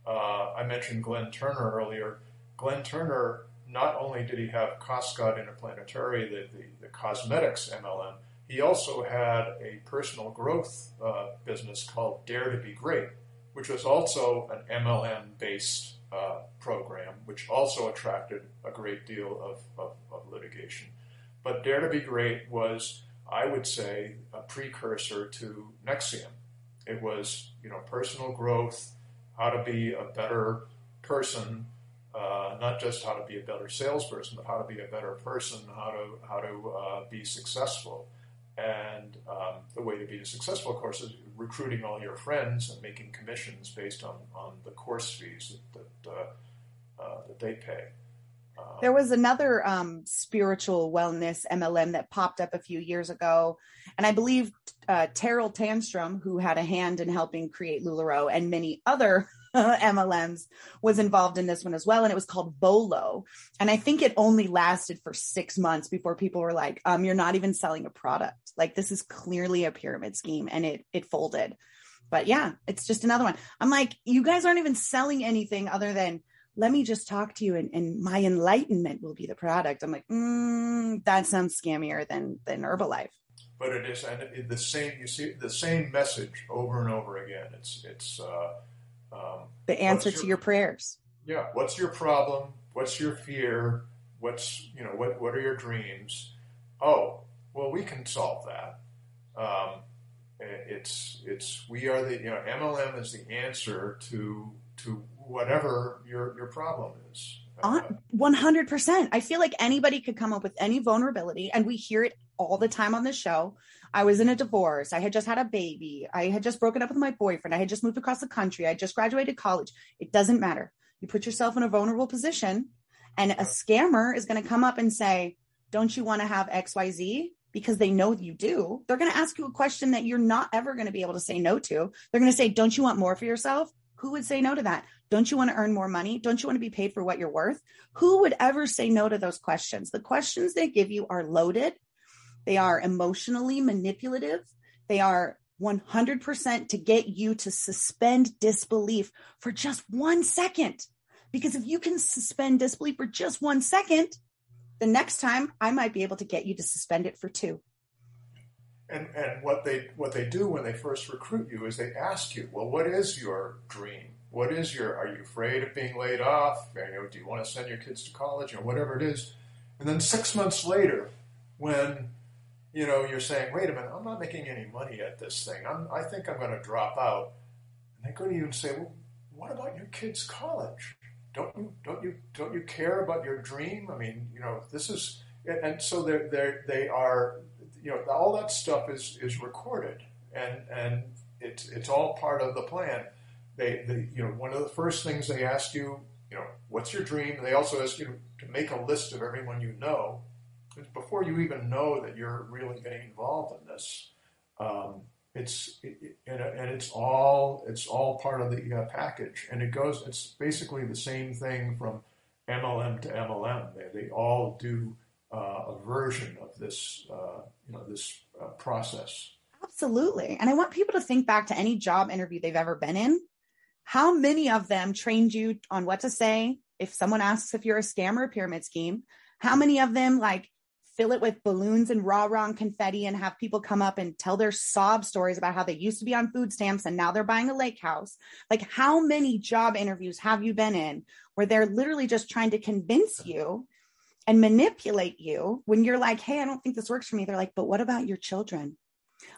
Uh, I mentioned Glenn Turner earlier. Glenn Turner, not only did he have Koscot Interplanetary, the, the, the cosmetics MLM, he also had a personal growth uh, business called Dare to Be Great which was also an MLM based uh, program, which also attracted a great deal of, of, of, litigation. But Dare to Be Great was, I would say, a precursor to NXIVM. It was, you know, personal growth, how to be a better person, uh, not just how to be a better salesperson, but how to be a better person, how to how to uh, be successful. And um, the way to be successful, of course, is recruiting all your friends and making commissions based on, on the course fees that, that, uh, uh, that they pay. there was another um, spiritual wellness MLM that popped up a few years ago. And I believe uh, Terrell Transtrum, who had a hand in helping create LuLaRoe and many other MLMs, was involved in this one as well. And it was called Bolo. And I think it only lasted for six months before people were like, um, you're not even selling a product. Like this is clearly a pyramid scheme. And it it folded. But yeah, it's just another one. I'm like, you guys aren't even selling anything other than let me just talk to you and, and my enlightenment will be the product. I'm like, mm, that sounds scammier than than Herbalife. But it is, and the same. You see the same message over and over again. It's it's uh, um, the answer your, to your prayers. Yeah. What's your problem? What's your fear? What's you know what what are your dreams? Oh, well, we can solve that. Um, it's it's we are the you know MLM is the answer to to whatever your your problem is. Uh, one hundred percent. I feel like anybody could come up with any vulnerability, and we hear it all the time on the show. I was in a divorce. I had just had a baby. I had just broken up with my boyfriend. I had just moved across the country. I just graduated college. It doesn't matter. You put yourself in a vulnerable position, and a scammer is going to come up and say, "Don't you want to have X, Y, Z?" Because they know you do. They're going to ask you a question that you're not ever going to be able to say no to. They're going to say, "Don't you want more for yourself?" Who would say no to that? Don't you want to earn more money? Don't you want to be paid for what you're worth? Who would ever say no to those questions? The questions they give you are loaded. They are emotionally manipulative. They are 100% to get you to suspend disbelief for just one second. Because if you can suspend disbelief for just one second, the next time I might be able to get you to suspend it for two. And, and what they what they do when they first recruit you is they ask you, well, what is your dream? What is your? Are you afraid of being laid off? You know, do you want to send your kids to college or whatever it is? And then six months later, when you know you're saying, wait a minute, I'm not making any money at this thing. I'm, I think I'm going to drop out. And they go to you and say, well, what about your kids' college? Don't you don't you don't you care about your dream? I mean, you know, this is and so they're, they're they are you know, all that stuff is is recorded, and and it's it's all part of the plan. They, they you know, one of the first things they ask you, you know, what's your dream? And they also ask you to make a list of everyone you know before you even know that you're really getting involved in this. Um, it's it, and, and, it's all it's all part of the uh, package, and it goes. It's basically the same thing from MLM to MLM. They, they all do uh, a version of this, uh, you know, this uh, process. Absolutely. And I want people to think back to any job interview they've ever been in. How many of them trained you on what to say? If someone asks if you're a scam or a pyramid scheme, how many of them like fill it with balloons and rah rah confetti and have people come up and tell their sob stories about how they used to be on food stamps and now they're buying a lake house. Like, how many job interviews have you been in where they're literally just trying to convince you and manipulate you when you're like, hey, I don't think this works for me. They're like, but what about your children?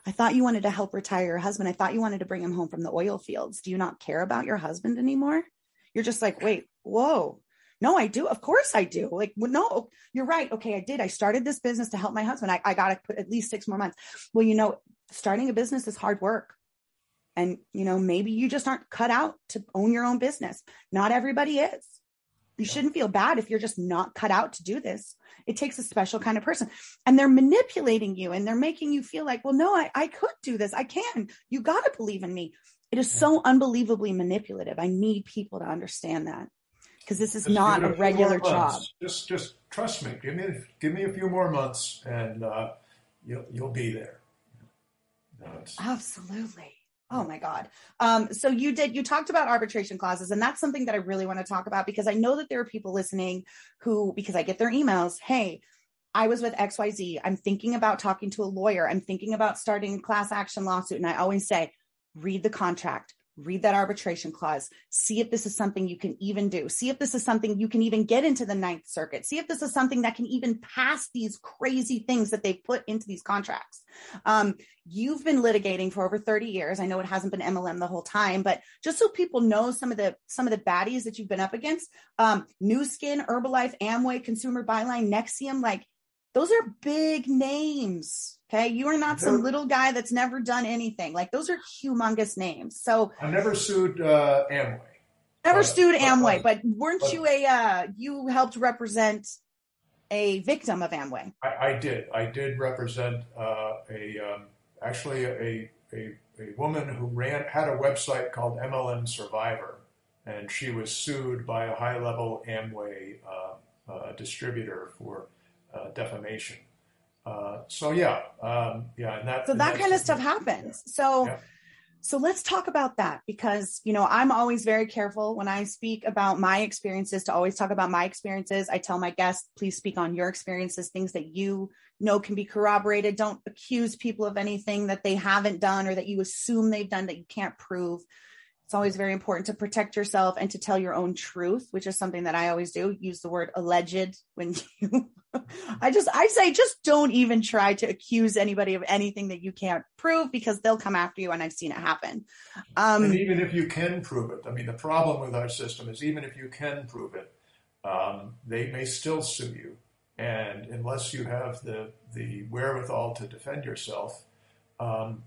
I thought you wanted to help retire your husband. I thought you wanted to bring him home from the oil fields. Do you not care about your husband anymore? You're just like, wait, whoa. No, I do. Of course I do. Like, well, no, you're right. Okay, I did. I started this business to help my husband. I, I got to put at least six more months. Well, you know, starting a business is hard work. And, you know, maybe you just aren't cut out to own your own business. Not everybody is. You shouldn't feel bad if you're just not cut out to do this. It takes a special kind of person. And they're manipulating you and they're making you feel like, well, no, I, I could do this. I can. You got to believe in me. It is so unbelievably manipulative. I need people to understand that because this is just not a, a regular job. Just, just trust me. Give me, give me a few more months, and uh, you'll, you'll be there. No, Absolutely. Oh my God. Um, so you did, you talked about arbitration clauses, and that's something that I really want to talk about because I know that there are people listening who, because I get their emails, hey, I was with XYZ. I'm thinking about talking to a lawyer. I'm thinking about starting a class action lawsuit. And I always say, read the contract, read that arbitration clause, see if this is something you can even do, see if this is something you can even get into the Ninth Circuit, see if this is something that can even pass these crazy things that they put into these contracts. Um, you've been litigating for over 30 years. I know it hasn't been MLM the whole time, but just so people know some of the some of the baddies that you've been up against, um, Nu Skin, Herbalife, Amway, Consumer Buyline, NXIVM, like those are big names. Okay. You are not some little guy that's never done anything. Like those are humongous names. So I never sued uh, Amway. Never But- sued but- Amway, but weren't but- you a uh, you helped represent a victim of Amway? I, I did. I did represent uh, a um, actually a, a a woman who ran had a website called MLM Survivor, and she was sued by a high level Amway uh, uh, distributor for defamation. Uh, so yeah, um, yeah, and that So and that kind of stuff happens. So Yeah. so let's talk about that because you know I'm always very careful when I speak about my experiences to always talk about my experiences. I tell my guests, please speak on your experiences, things that you know can be corroborated. Don't accuse people of anything that they haven't done or that you assume they've done that you can't prove. It's always very important to protect yourself and to tell your own truth, which is something that I always do. Use the word alleged when you I just I say just don't even try to accuse anybody of anything that you can't prove because they'll come after you and I've seen it happen. And Um even if you can prove it, I mean, the problem with our system is even if you can prove it, um, they may still sue you. And unless you have the, the wherewithal to defend yourself, um,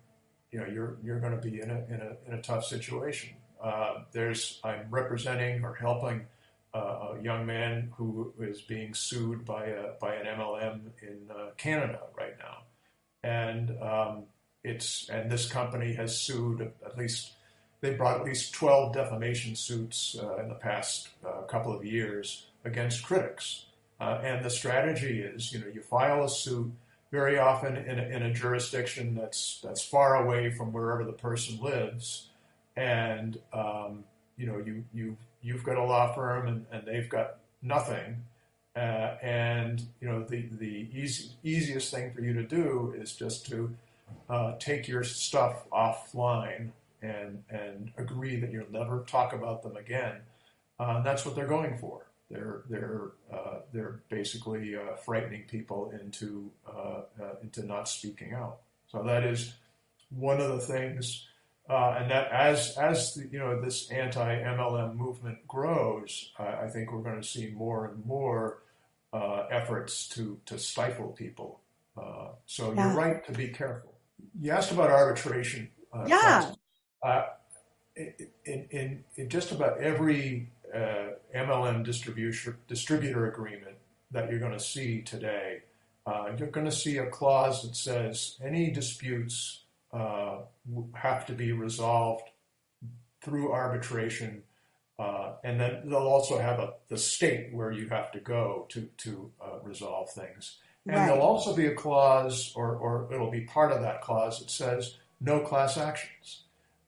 you know, you're, you're going to be in a, in a, in a tough situation. Uh, there's, I'm representing or helping uh, a young man who is being sued by a, by an MLM in uh, Canada right now. And, um, it's, and this company has sued at least they brought at least 12 defamation suits uh, in the past uh, couple of years against critics. Uh, and the strategy is, you know, you file a suit very often in a, in a jurisdiction that's that's far away from wherever the person lives, and um, you know, you you you've got a law firm and, and they've got nothing. Uh, and you know the the easy, easiest thing for you to do is just to uh, take your stuff offline and and agree that you'll never talk about them again. Uh, that's what they're going for. They're they're uh, they're basically uh, frightening people into uh, uh, into not speaking out. So that is one of the things, uh, and that as as the, you know this anti MLM movement grows, I I think we're going to see more and more uh, efforts to to stifle people. Uh, so Yeah. you're right to be careful. You asked about arbitration. Uh, Yeah. Uh, in, in, in just about every uh, MLM distribution, distributor agreement that you're going to see today, uh, you're going to see a clause that says any disputes uh, have to be resolved through arbitration, uh, and then they'll also have a, the state where you have to go to to uh, resolve things. And Right. there'll also be a clause, or, or it'll be part of that clause that says no class actions.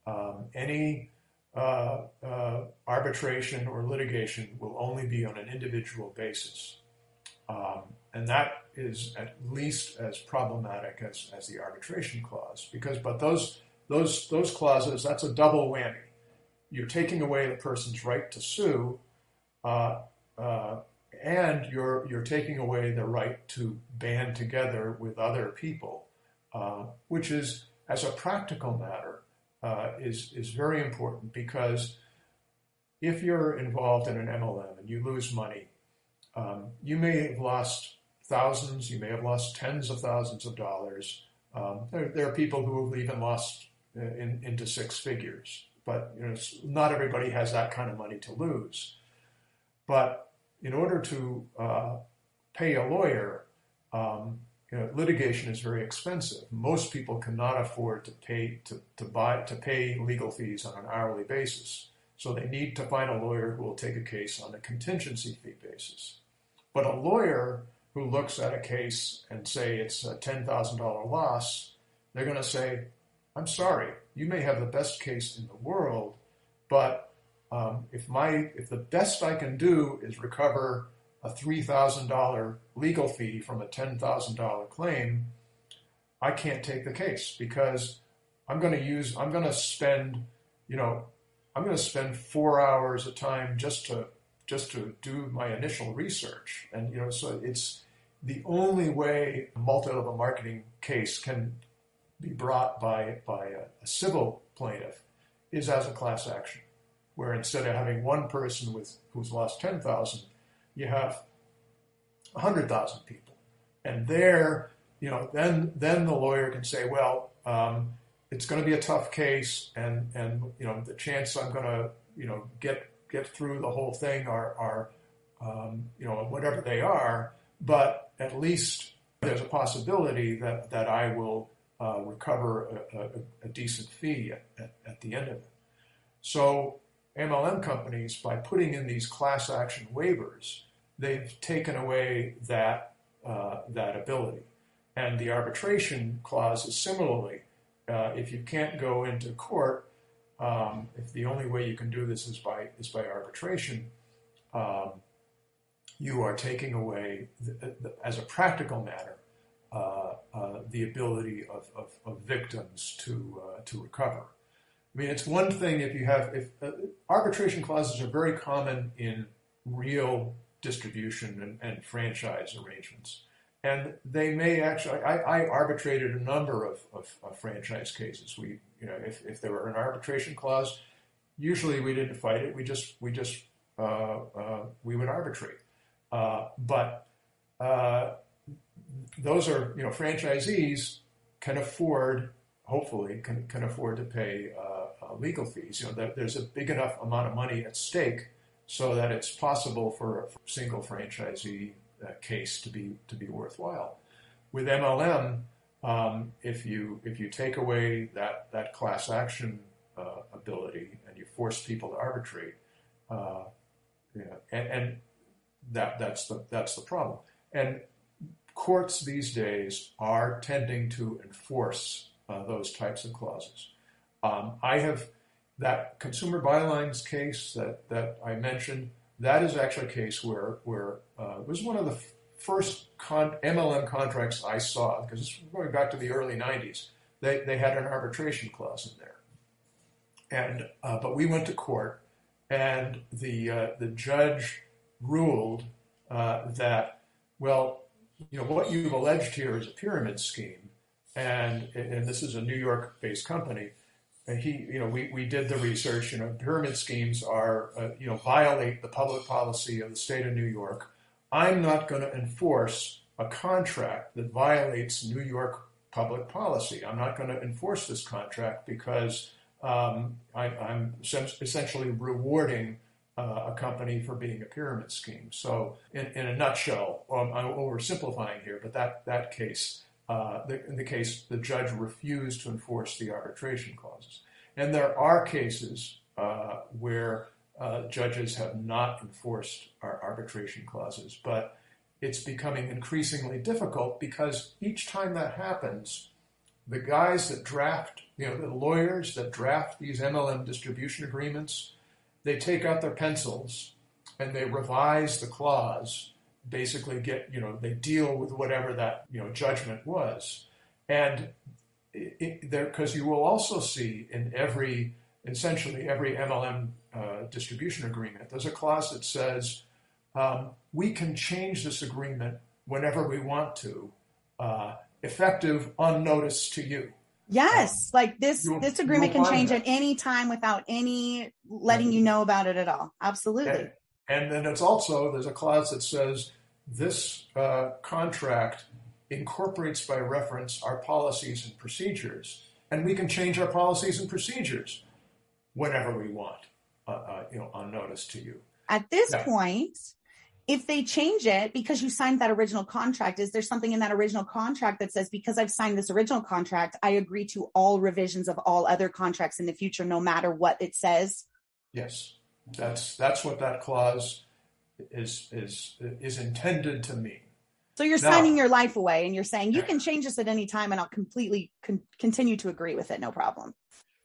Um, any arbitration or litigation will only be on an individual basis. Um, and that is at least as problematic as, as the arbitration clause because but those those those clauses that's a double whammy you're taking away the person's right to sue uh, uh, and you're you're taking away the right to band together with other people uh, which is as a practical matter uh, is is very important because if you're involved in an MLM and you lose money, um, you may have lost thousands, you may have lost tens of thousands of dollars. Um, there, there are people who have even lost uh, in, into six figures, but you know, not everybody has that kind of money to lose. But in order to uh, pay a lawyer, um, you know, litigation is very expensive. Most people cannot afford to pay to, to buy to pay legal fees on an hourly basis. So they need to find a lawyer who will take a case on a contingency fee basis. But a lawyer who looks at a case and say it's a ten thousand dollar loss, they're going to say, "I'm sorry, you may have the best case in the world, but um, if my if the best I can do is recover a three thousand dollar legal fee from a ten thousand dollar claim, I can't take the case because I'm going to use I'm going to spend you know I'm going to spend four hours a time just to just to do my initial research. And you know so it's the only way a multi-level marketing case can be brought by by a, a civil plaintiff is as a class action where instead of having one person with who's lost 10,000 you have 100,000 people. And there, you know, then then the lawyer can say, well, um, it's going to be a tough case, and and you know, the chance I'm going to you know get get through the whole thing are, are um, you know, whatever they are, but at least there's a possibility that, that I will uh, recover a, a, a, decent fee at, at, at, the end of it. So MLM companies, by putting in these class action waivers, they've taken away that, uh, that ability. And the arbitration clause is similarly, uh, if you can't go into court, um, if the only way you can do this is by, is by arbitration, um, you are taking away, the, the, as a practical matter, uh, uh, the ability of, of, of victims to, uh, to recover. I mean, it's one thing if you have, if uh, arbitration clauses are very common in real distribution and, and franchise arrangements. And they may actually, I, I arbitrated a number of, of, of, franchise cases. We, you know, if, if there were an arbitration clause, usually we didn't fight it. We just, we just, uh, uh, we would arbitrate. Uh, but uh, those are, you know, franchisees can afford, hopefully, can, can afford to pay uh, legal fees. You know, there's a big enough amount of money at stake so that it's possible for a single franchisee uh, case to be to be worthwhile. With MLM, um, if you if you take away that that class action uh, ability and you force people to arbitrate, uh, you know, and, and that that's the that's the problem. And courts these days are tending to enforce uh, those types of clauses. Um, I have that Consumer Buylines case that, that I mentioned. That is actually a case where where uh, it was one of the first con- MLM contracts I saw because it's going back to the early '90s. They they had an arbitration clause in there, and uh, but we went to court, and the uh, the judge ruled uh, that, well, you know, what you've alleged here is a pyramid scheme, and and this is a New York-based company. He, you know, we, we did the research. You know, pyramid schemes are, uh, you know, violate the public policy of the state of New York. I'm not going to enforce a contract that violates New York public policy. I'm not going to enforce this contract because um, I, am essentially rewarding uh, a company for being a pyramid scheme. So, in, in a nutshell, um, I'm oversimplifying here, but that that case, in the case, the judge refused to enforce the arbitration clauses, and there are cases uh, where uh, judges have not enforced our arbitration clauses, but it's becoming increasingly difficult because each time that happens, the guys that draft, you know, the lawyers that draft these MLM distribution agreements they take out their pencils and they revise the clause, basically get, you know, they deal with whatever that, you know, judgment was. And there, because you will also see in every, essentially every MLM uh, distribution agreement, there's a clause that says, um, we can change this agreement whenever we want to, uh, effective unnoticed to you. Yes, um, like this this agreement can change that. at any time without any letting you know about it at all. Absolutely. And, and then it's also there's a clause that says this uh, contract incorporates by reference our policies and procedures, and we can change our policies and procedures whenever we want, uh, uh, you know, on notice to you. At this yeah. point, if they change it because you signed that original contract, is there something in that original contract that says, because I've signed this original contract, I agree to all revisions of all other contracts in the future, no matter what it says? Yes, that's that's what that clause is is is intended to mean. So you're now, signing your life away, and you're saying you can change this at any time, and I'll completely con- continue to agree with it, no problem.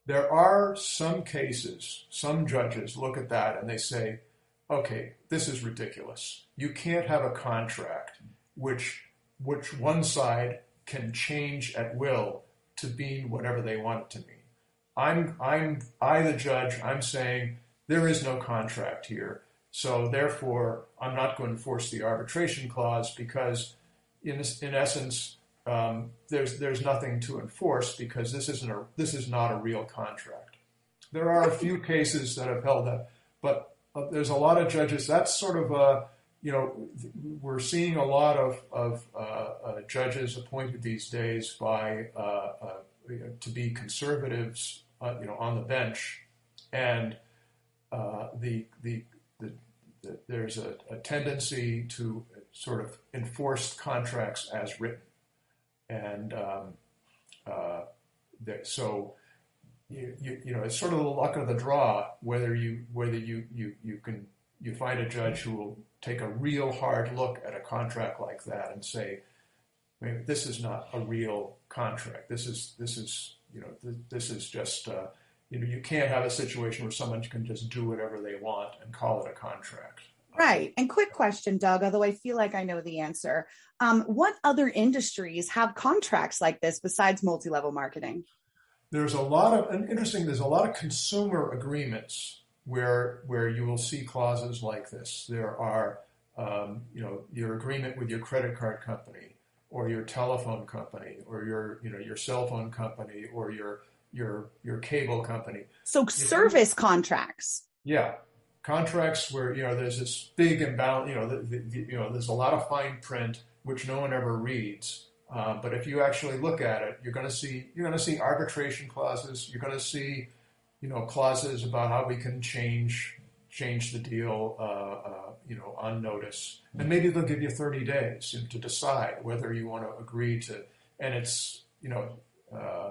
There are some cases, some judges look at that and they say, okay, this is ridiculous. You can't have a contract which which one side can change at will to mean whatever they want it to mean. I'm I'm I the judge, I'm saying there is no contract here. So therefore, I'm not going to enforce the arbitration clause because, in in essence, um, there's there's nothing to enforce because this isn't a this is not a real contract. There are a few cases that have held that, but uh, there's a lot of judges. That's sort of a, you know, we're seeing a lot of, of uh, uh, judges appointed these days by uh, uh, to be conservatives, uh, you know, on the bench, and the, the, the, the, there's a, a, tendency to sort of enforce contracts as written. And um, uh, so, you, you, you know, it's sort of the luck of the draw whether you whether you, you, you can you find a judge who will take a real hard look at a contract like that and say, this is not a real contract. This is this is you know th- this is just uh, you know you can't have a situation where someone can just do whatever they want and call it a contract. Right. And quick question, Doug, although I feel like I know the answer. Um, what other industries have contracts like this besides multi level marketing? There's a lot of, and interesting, there's a lot of consumer agreements where, where you will see clauses like this. There are, um, you know, your agreement with your credit card company or your telephone company or your, you know, your cell phone company or your, your, your cable company. So service contracts. Yeah contracts where you know there's this big imbalance. You know, the, the, the, you know, there's a lot of fine print which no one ever reads. Uh, but if you actually look at it, you're going to see you're going to see arbitration clauses. You're going to see, you know, clauses about how we can change change the deal, uh, uh, you know, on notice, and maybe they'll give you 30 days to decide whether you want to agree to. And it's you know, uh,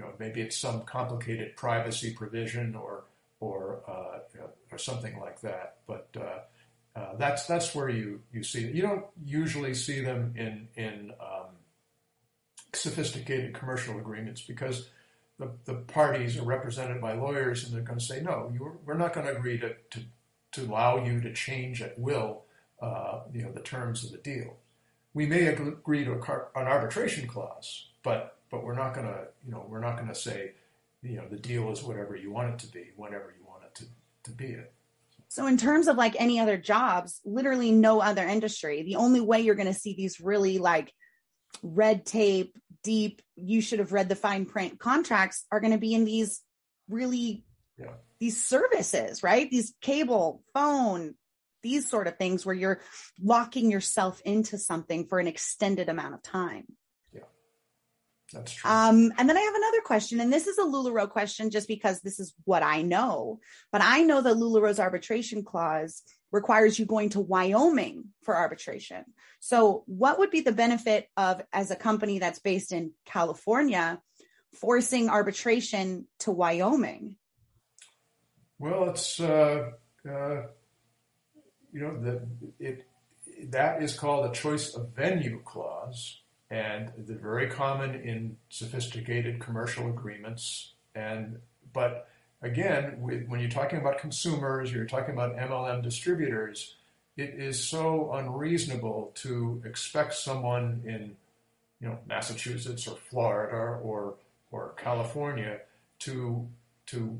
you know, maybe it's some complicated privacy provision or or uh, or something like that. But uh, uh, that's that's where you you see. You don't usually see them in in um, sophisticated commercial agreements because the, the parties are represented by lawyers and they're going to say no, we're not going to agree to, to to allow you to change at will, uh, you know, the terms of the deal. We may agree to an arbitration clause, but but we're not going to, you know, we're not going to say, you know, the deal is whatever you want it to be, whenever you want it to, to be it. So, in terms of like any other jobs, literally no other industry. The only way you're going to see these really like red tape, deep, you should have read the fine print contracts are going to be in these really, yeah. these services, right? These cable, phone, these sort of things where you're locking yourself into something for an extended amount of time. That's true. Um, and then I have another question, and this is a LuLaRoe question just because this is what I know. But I know that LuLaRoe's arbitration clause requires you going to Wyoming for arbitration. So, what would be the benefit of, as a company that's based in California, forcing arbitration to Wyoming? Well, it's uh, uh, you know that it that is called a choice of venue clause and they're very common in sophisticated commercial agreements. And but again, when you're talking about consumers, you're talking about MLM distributors. It is so unreasonable to expect someone in, you know, Massachusetts or Florida or or California to to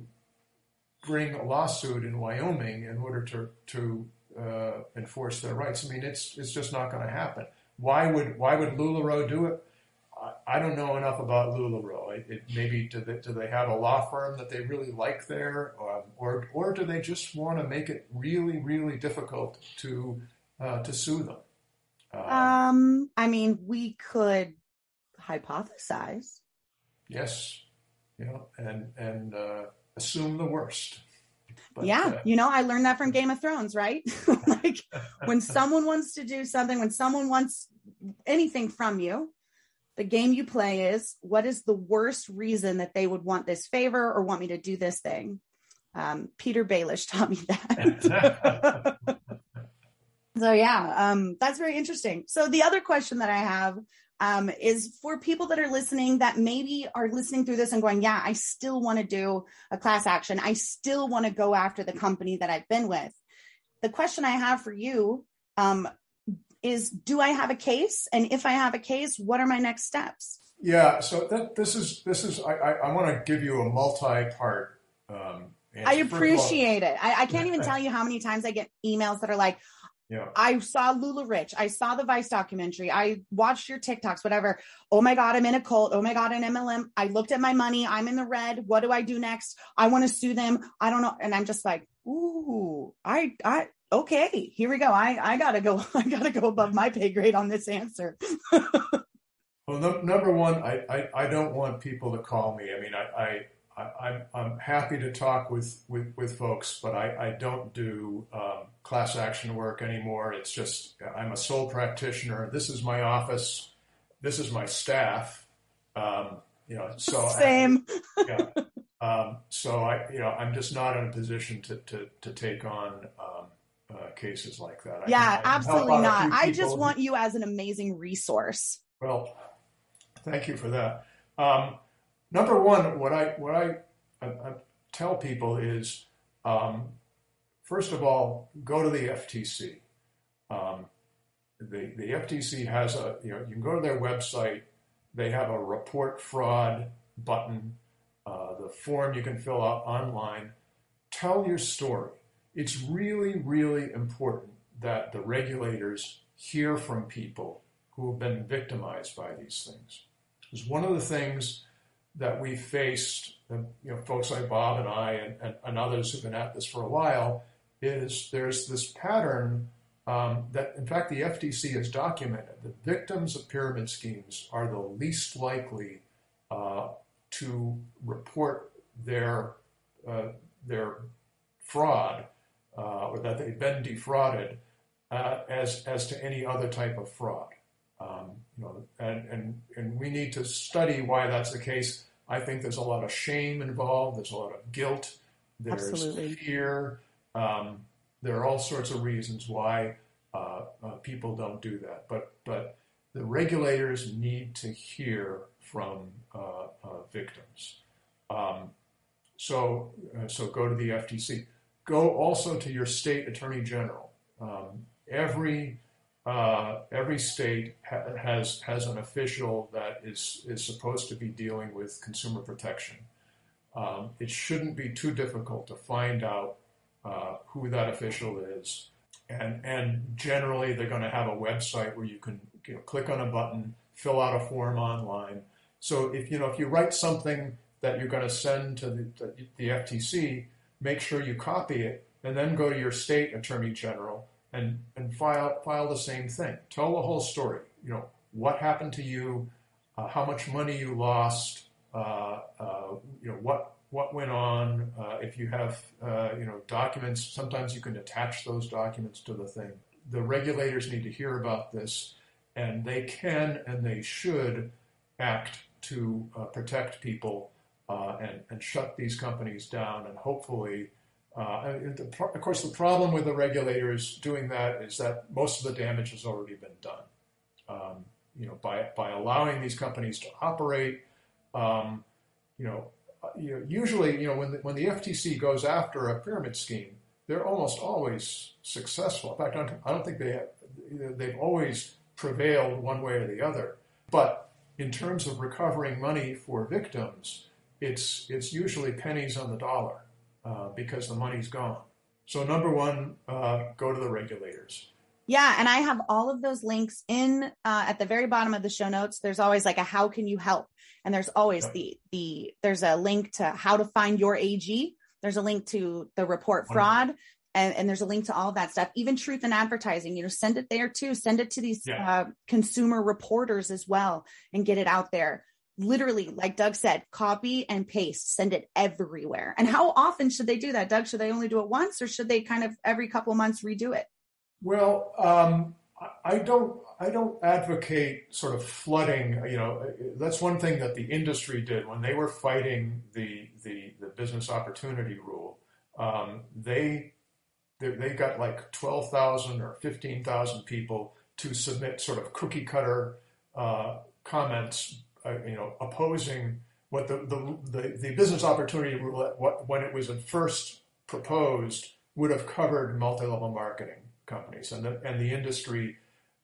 bring a lawsuit in Wyoming in order to to uh, enforce their rights. I mean, it's it's just not going to happen. Why would why would LuLaRoe do it? I, I don't know enough about LuLaRoe. It, it, maybe do they, do they have a law firm that they really like there, um, or or do they just want to make it really really difficult to uh, to sue them? Um, um, I mean, we could hypothesize. Yes, you know, and and uh, assume the worst. But, yeah, uh, you know, I learned that from Game of Thrones, right? like when someone wants to do something, when someone wants anything from you, the game you play is what is the worst reason that they would want this favor or want me to do this thing? Um, Petyr Baelish taught me that. so yeah, um, that's very interesting. So the other question that I have um, is for people that are listening that maybe are listening through this and going, yeah, I still want to do a class action. I still want to go after the company that I've been with. The question I have for you um, is do I have a case? And if I have a case, what are my next steps? Yeah, so that, this is this is I, I, I want to give you a multi-part. Um, I appreciate all, it. I, I can't even tell you how many times I get emails that are like, yeah. I saw LuLaRich. I saw the Vice documentary. I watched your TikToks, whatever. Oh my God, I'm in a cult. Oh my God, an MLM. I looked at my money. I'm in the red. What do I do next? I want to sue them. I don't know. And I'm just like, ooh, I, I, okay, here we go. I, I gotta go. I gotta go above my pay grade on this answer. well, no, number one, I, I, I, don't want people to call me. I mean, I, I, I, am happy to talk with, with, with folks, but I, I don't do um, class action work anymore. It's just I'm a sole practitioner. This is my office. This is my staff. Um, you know, so same. I, yeah. Um, so I, you know, I'm just not in a position to to, to take on um, uh, cases like that. I yeah, can, absolutely not. I just want you as an amazing resource. Well, thank you for that. Um, number one, what I what I, I, I tell people is, um, first of all, go to the FTC. Um, the the FTC has a you know you can go to their website. They have a report fraud button. Uh, the form you can fill out online. Tell your story. It's really really important that the regulators hear from people who have been victimized by these things. Because one of the things that we faced, you know, folks like Bob and I and, and, and, others who've been at this for a while, is there's this pattern um, that, in fact, the FTC has documented that victims of pyramid schemes are the least likely uh, to report their uh, their fraud uh, or that they've been defrauded uh, as as to any other type of fraud. Um, you know, and, and, and we need to study why that's the case. I think there's a lot of shame involved. There's a lot of guilt. There's Absolutely. fear. Um, there are all sorts of reasons why uh, uh, people don't do that. But but the regulators need to hear from uh, uh victims. Um, so uh, so go to the FTC. Go also to your state attorney general. Um, every uh, every state ha- has has an official that is is supposed to be dealing with consumer protection. Um, it shouldn't be too difficult to find out uh, who that official is, and and generally they're going to have a website where you can you know, click on a button, fill out a form online. So if you know if you write something that you're going to send to the, the, the FTC, make sure you copy it and then go to your state attorney general and and file file the same thing. Tell the whole story. You know what happened to you, uh, how much money you lost, uh, uh, you know what what went on. Uh, if you have uh, you know documents, sometimes you can attach those documents to the thing. The regulators need to hear about this, and they can and they should act to uh, protect people and and shut these companies down, and hopefully uh, of course, the problem with the regulators doing that is that most of the damage has already been done. Um, you know, by by allowing these companies to operate, um, you know, uh, you know, usually, you know, when the, when the FTC goes after a pyramid scheme, they're almost always successful. In fact, I don't, I don't think they have, they've always prevailed one way or the other. But in terms of recovering money for victims, it's it's usually pennies on the dollar uh, because the money's gone. So, number one, uh, go to the regulators. Yeah, and I have all of those links in uh, at the very bottom of the show notes. There's always like a how can you help, and there's always yep. the the there's a link to how to find your AG. There's a link to the report fraud, and, and, there's a link to all of that stuff even truth in advertising you know send it there too send it to these yeah. uh, consumer reporters as well and get it out there literally, like Doug said, copy and paste, send it everywhere. And how often should they do that, Doug? Should they only do it once or should they kind of every couple of months redo it? Well, um, I don't. I don't advocate sort of flooding. You know, that's one thing that the industry did when they were fighting the the, the business opportunity rule. Um, they, they got like twelve thousand or fifteen thousand people to submit sort of cookie cutter uh, comments uh, you know, opposing what the, the, the, the, business opportunity rule, what, when it was at first proposed, would have covered multi-level marketing companies. And the, and the industry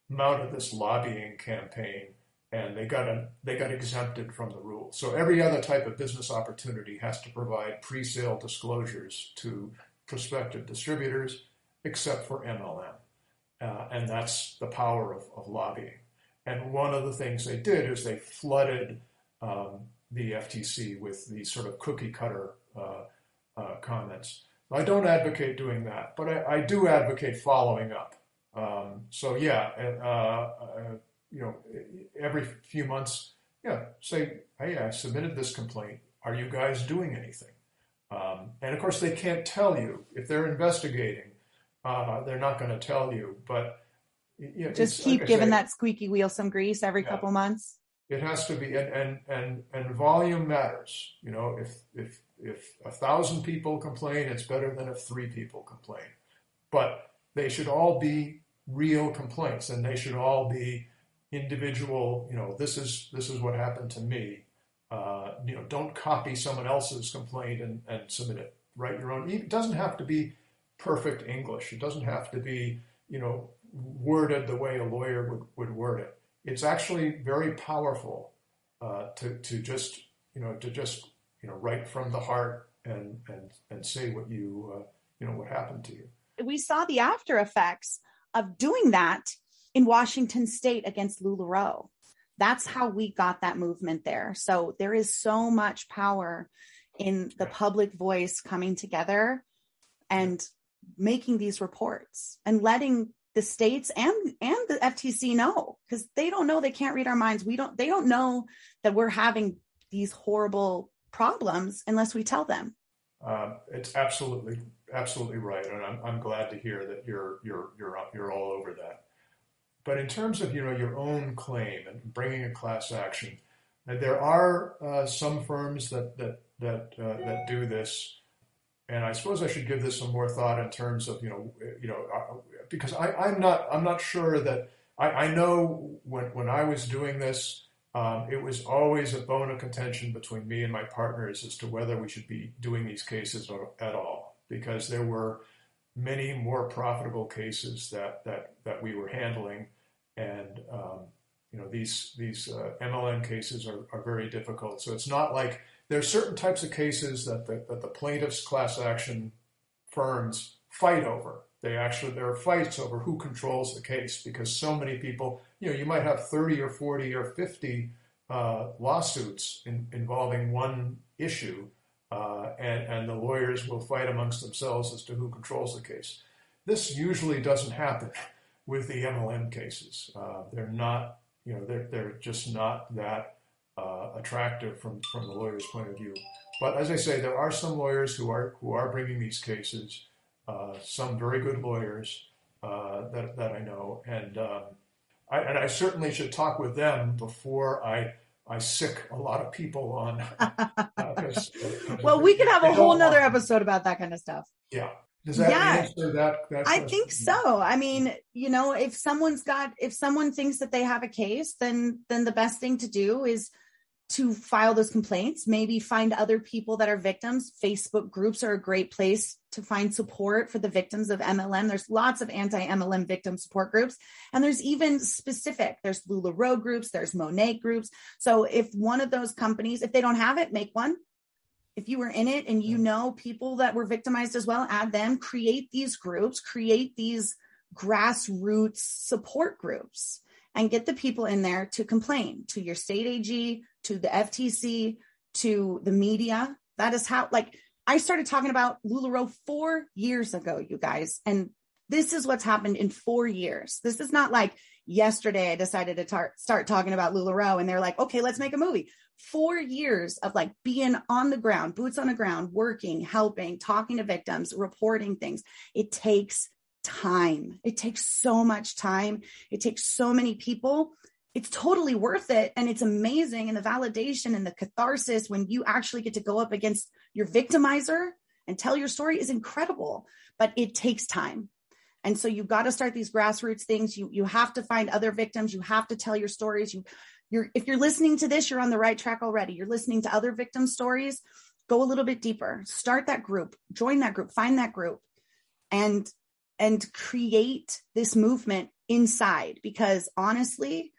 mounted this lobbying campaign and they got, a, they got exempted from the rule. So every other type of business opportunity has to provide pre-sale disclosures to prospective distributors, except for MLM. Uh, and that's the power of, of lobbying. And one of the things they did is they flooded um, the FTC with these sort of cookie cutter uh, uh, comments. I don't advocate doing that, but I, I do advocate following up. Um, so yeah, uh, uh you know, every few months, yeah, say, hey, I submitted this complaint. are you guys doing anything? Um, and of course, they can't tell you if they're investigating. Uh, they're not going to tell you, but just keep like giving say, that squeaky wheel some grease every yeah, couple months. It has to be, and, and and and volume matters. You know, if if if a thousand people complain, it's better than if three people complain. But they should all be real complaints, and they should all be individual. You know, this is this is what happened to me. Uh, you know, don't copy someone else's complaint and, and submit it. Write your own. It doesn't have to be perfect English. It doesn't have to be, you know, worded the way a lawyer would, would word it. It's actually very powerful uh, to, to just, you know, to just, you know, write from the heart and, and, and say what you, uh, you know, what happened to you. We saw the after effects of doing that in Washington state against LuLaRoe that's how we got that movement there. So there is so much power in the public voice coming together and making these reports and letting the states and and the FTC know because they don't know they can't read our minds. We don't they don't know that we're having these horrible problems unless we tell them. Uh, it's absolutely absolutely right, and I'm, I'm glad to hear that you're you're you're you're all over that. But in terms of you know your own claim and bringing a class action, there are uh, some firms that that that uh, that do this, and I suppose I should give this some more thought in terms of you know you know uh, because I, I'm not I'm not sure that I, I know when when I was doing this. Um, it was always a bone of contention between me and my partners as to whether we should be doing these cases at all, because there were many more profitable cases that that that we were handling and um, you know these these uh, MLM cases are, are very difficult. So it's not like there are certain types of cases that the, that the plaintiffs' class action firms fight over. They actually there are fights over who controls the case because so many people. You know, you might have thirty or forty or fifty uh, lawsuits in, involving one issue, uh, and and the lawyers will fight amongst themselves as to who controls the case. This usually doesn't happen with the MLM cases. Uh, they're not, you know, they're, they're just not that uh, attractive from, from the lawyer's point of view. But as I say, there are some lawyers who are who are bringing these cases. Uh, some very good lawyers uh, that that I know, and um, I, and I certainly should talk with them before I I sic a lot of people on. Uh, cause, cause well, we could have a whole nother episode about that kind of stuff. Yeah, does that yeah. answer that? that I think so. I mean, you know, if someone's got, if someone thinks that they have a case, then then the best thing to do is to file those complaints. Maybe find other people that are victims. Facebook groups are a great place to find support for the victims of MLM. There's lots of anti-MLM victim support groups, and there's even specific. There's LuLaRoe groups. There's Monat groups. So if one of those companies, if they don't have it, make one if you were in it and you know people that were victimized as well, add them, create these groups, create these grassroots support groups and get the people in there to complain to your state AG, to the FTC, to the media. That is how, like, I started talking about LuLaRoe four years ago, you guys. And this is what's happened in four years. This is not like yesterday I decided to tar- start talking about LuLaRoe and they're like, okay, let's make a movie four years of like being on the ground, boots on the ground, working, helping, talking to victims, reporting things. It takes time. It takes so much time. It takes so many people. It's totally worth it. And it's amazing. And the validation and the catharsis when you actually get to go up against your victimizer and tell your story is incredible. But it takes time. And so you've got to start these grassroots things. You you have to find other victims. You have to tell your stories. You you're if you're listening to this, you're on the right track already. You're listening to other victim stories. Go a little bit deeper. Start that group. Join that group. Find that group, and and create this movement inside. Because honestly,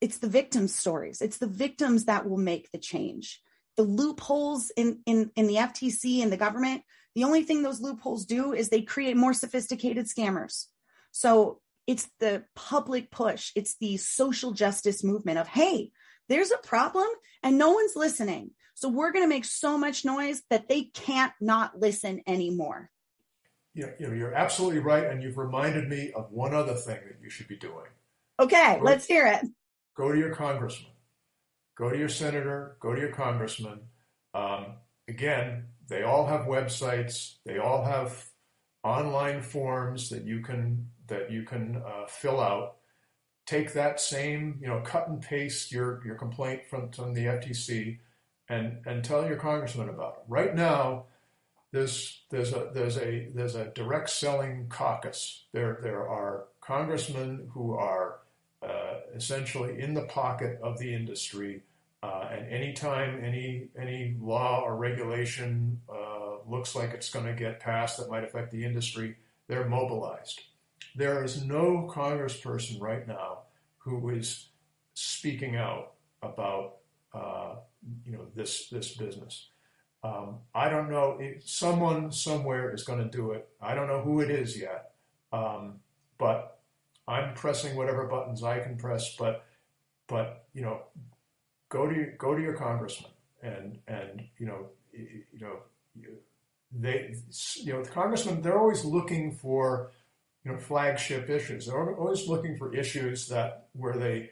it's the victims' stories. It's the victims that will make the change. The loopholes in in in the FTC and the government. The only thing those loopholes do is they create more sophisticated scammers. So it's the public push, it's the social justice movement of, hey, there's a problem and no one's listening. So we're going to make so much noise that they can't not listen anymore. Yeah, you know, you're absolutely right. And you've reminded me of one other thing that you should be doing. Okay, let's hear it. Go to your congressman, go to your senator, go to your congressman, Um, again, they all have websites. They all have online forms that you can that you can uh, fill out. Take that same, you know, cut and paste your your complaint from, from the FTC, and and tell your congressman about it. Right now, there's there's a there's a there's a direct selling caucus. There there are congressmen who are essentially in the pocket of the industry, uh, and anytime any any law or regulation uh, looks like it's going to get passed that might affect the industry, they're mobilized. There is no congressperson right now who is speaking out about uh, you know this this business. Um, I don't know. If someone somewhere is going to do it. I don't know who it is yet. Um, but I'm pressing whatever buttons I can press. But but you know, go to go to your congressman and and you know you, you know they you know the congressmen they're always looking for you know flagship issues. They're always looking for issues that where they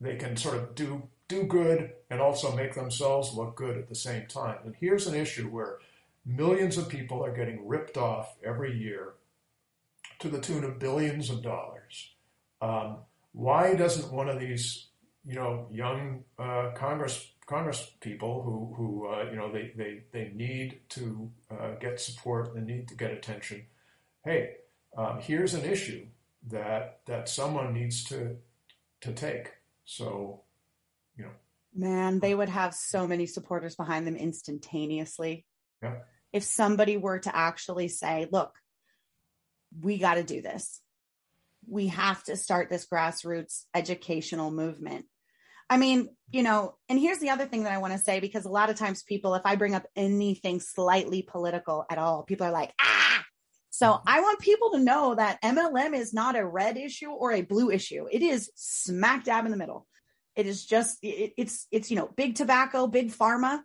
they can sort of do do good and also make themselves look good at the same time. And here's an issue where millions of people are getting ripped off every year to the tune of billions of dollars. Um, why doesn't one of these, you know, young uh, Congress Congress people who who uh, you know they they they need to uh, get support, they need to get attention. Hey, um, here's an issue that that someone needs to to take. So you know. Man, they would have so many supporters behind them instantaneously. Yeah. If somebody were to actually say, look, we got to do this. We have to start this grassroots educational movement. I mean, you know, and here's the other thing that I want to say because a lot of times people, if I bring up anything slightly political at all, people are like, ah. So I want people to know that MLM is not a red issue or a blue issue. It is smack dab in the middle. It is just it, it's it's you know big tobacco, big pharma.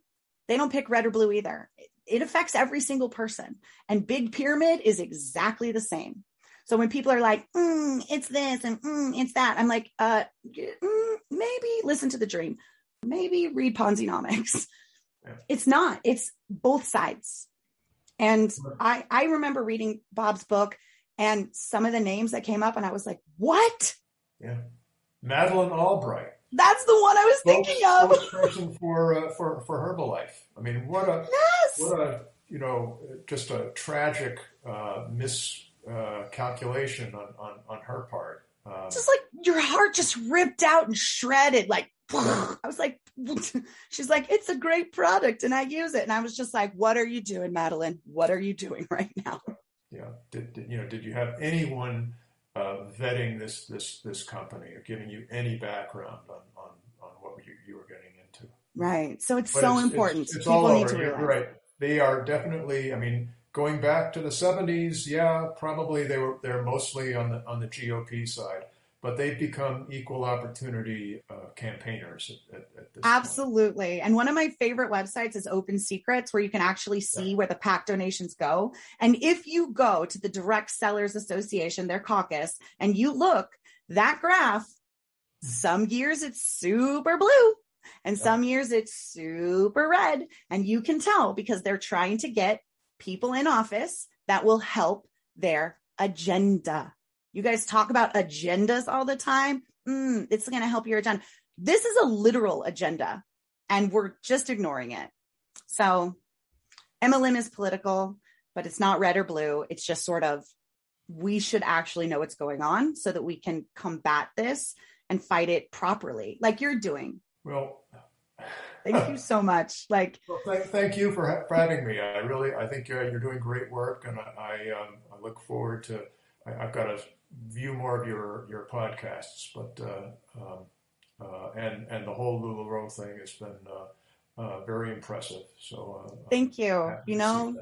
They don't pick red or blue either. It, affects every single person. And big pyramid is exactly the same. So when people are like, mm, it's this and mm, it's that, I'm like, uh, mm, maybe listen to the dream. Maybe read Ponzinomics. Yeah. It's not. It's both sides. And I I remember reading Bob's book and some of the names that came up, and I was like, what? Yeah. Madeleine Albright. That's the one I was thinking of. Person for uh, for for Herbalife. I mean, what a yes! what a you know just a tragic uh, miscalculation uh, on, on on her part. Um, just like your heart just ripped out and shredded. Like I was like, she's like, it's a great product, and I use it, and I was just like, what are you doing, Madeleine? What are you doing right now? Yeah. Did, did you know? Did you have anyone? Uh, vetting this this this company or giving you any background on on, on what you, you were getting into. Right. So it's but so it's, important. It's, it's People all over. You're right. They are definitely. I mean, going back to the '70s, yeah, probably they were they're mostly on the on the GOP side but they've become equal opportunity uh, campaigners at, at, this absolutely point. and one of my favorite websites is open secrets where you can actually see yeah. where the pac donations go and if you go to the direct sellers association their caucus and you look that graph some years it's super blue and yeah. some years it's super red and you can tell because they're trying to get people in office that will help their agenda you guys talk about agendas all the time. Mm, it's going to help your agenda. This is a literal agenda, and we're just ignoring it. So, MLM is political, but it's not red or blue. It's just sort of we should actually know what's going on so that we can combat this and fight it properly, like you're doing. Well, thank you so much. Like, well, thank, thank you for, for having me. I really, I think uh, you're doing great work, and I, I, um, I look forward to. I, have got a view more of your your podcasts, but uh, um, uh, and and the whole LuLaRoe thing has been uh, uh very impressive. So uh, thank you. You know,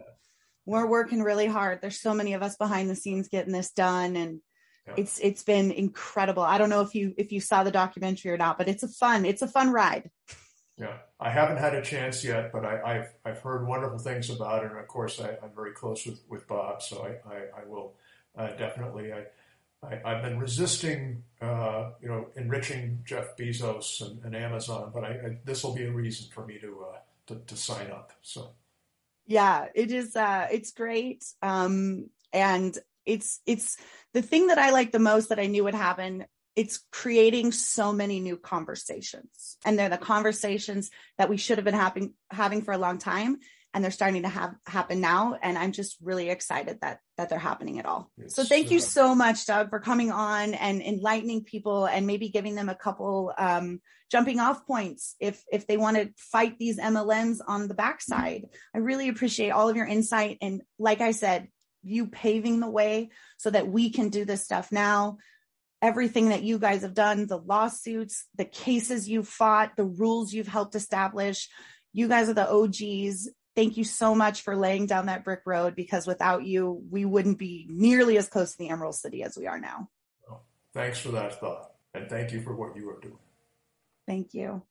we're working really hard. There's so many of us behind the scenes getting this done, and yeah. it's it's been incredible. I don't know if you if you saw the documentary or not, but it's a fun it's a fun ride. Yeah, I haven't had a chance yet, but I, have I've heard wonderful things about it, and of course I, am very close with, with Bob, so I, I, I will uh, definitely. I, I, have been resisting, uh, you know, enriching Jeff Bezos and, and Amazon, but I, I, this will be a reason for me to uh, to, to sign up. So yeah, it is. Uh, it's great. Um, and it's it's the thing that I like the most that I knew would happen. It's creating so many new conversations, and they're the conversations that we should have been having having for a long time and they're starting to have happen now and i'm just really excited that that they're happening at all. It's, so thank you so much doug for coming on and enlightening people and maybe giving them a couple um, jumping off points if if they want to fight these mlms on the backside. I really appreciate all of your insight and like i said you paving the way so that we can do this stuff now. Everything that you guys have done the lawsuits the cases you've fought the rules you've helped establish. You guys are the OGs thank you so much for laying down that brick road because without you, we wouldn't be nearly as close to the Emerald City as we are now. Well, thanks for that thought. And thank you for what you are doing. Thank you.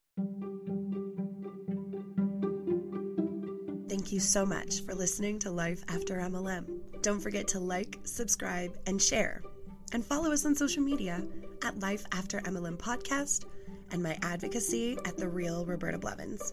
Thank you so much for listening to Life After MLM. Don't forget to like, subscribe, and share. And follow us on social media at Life After MLM Podcast and my advocacy at The Real Roberta Blevins.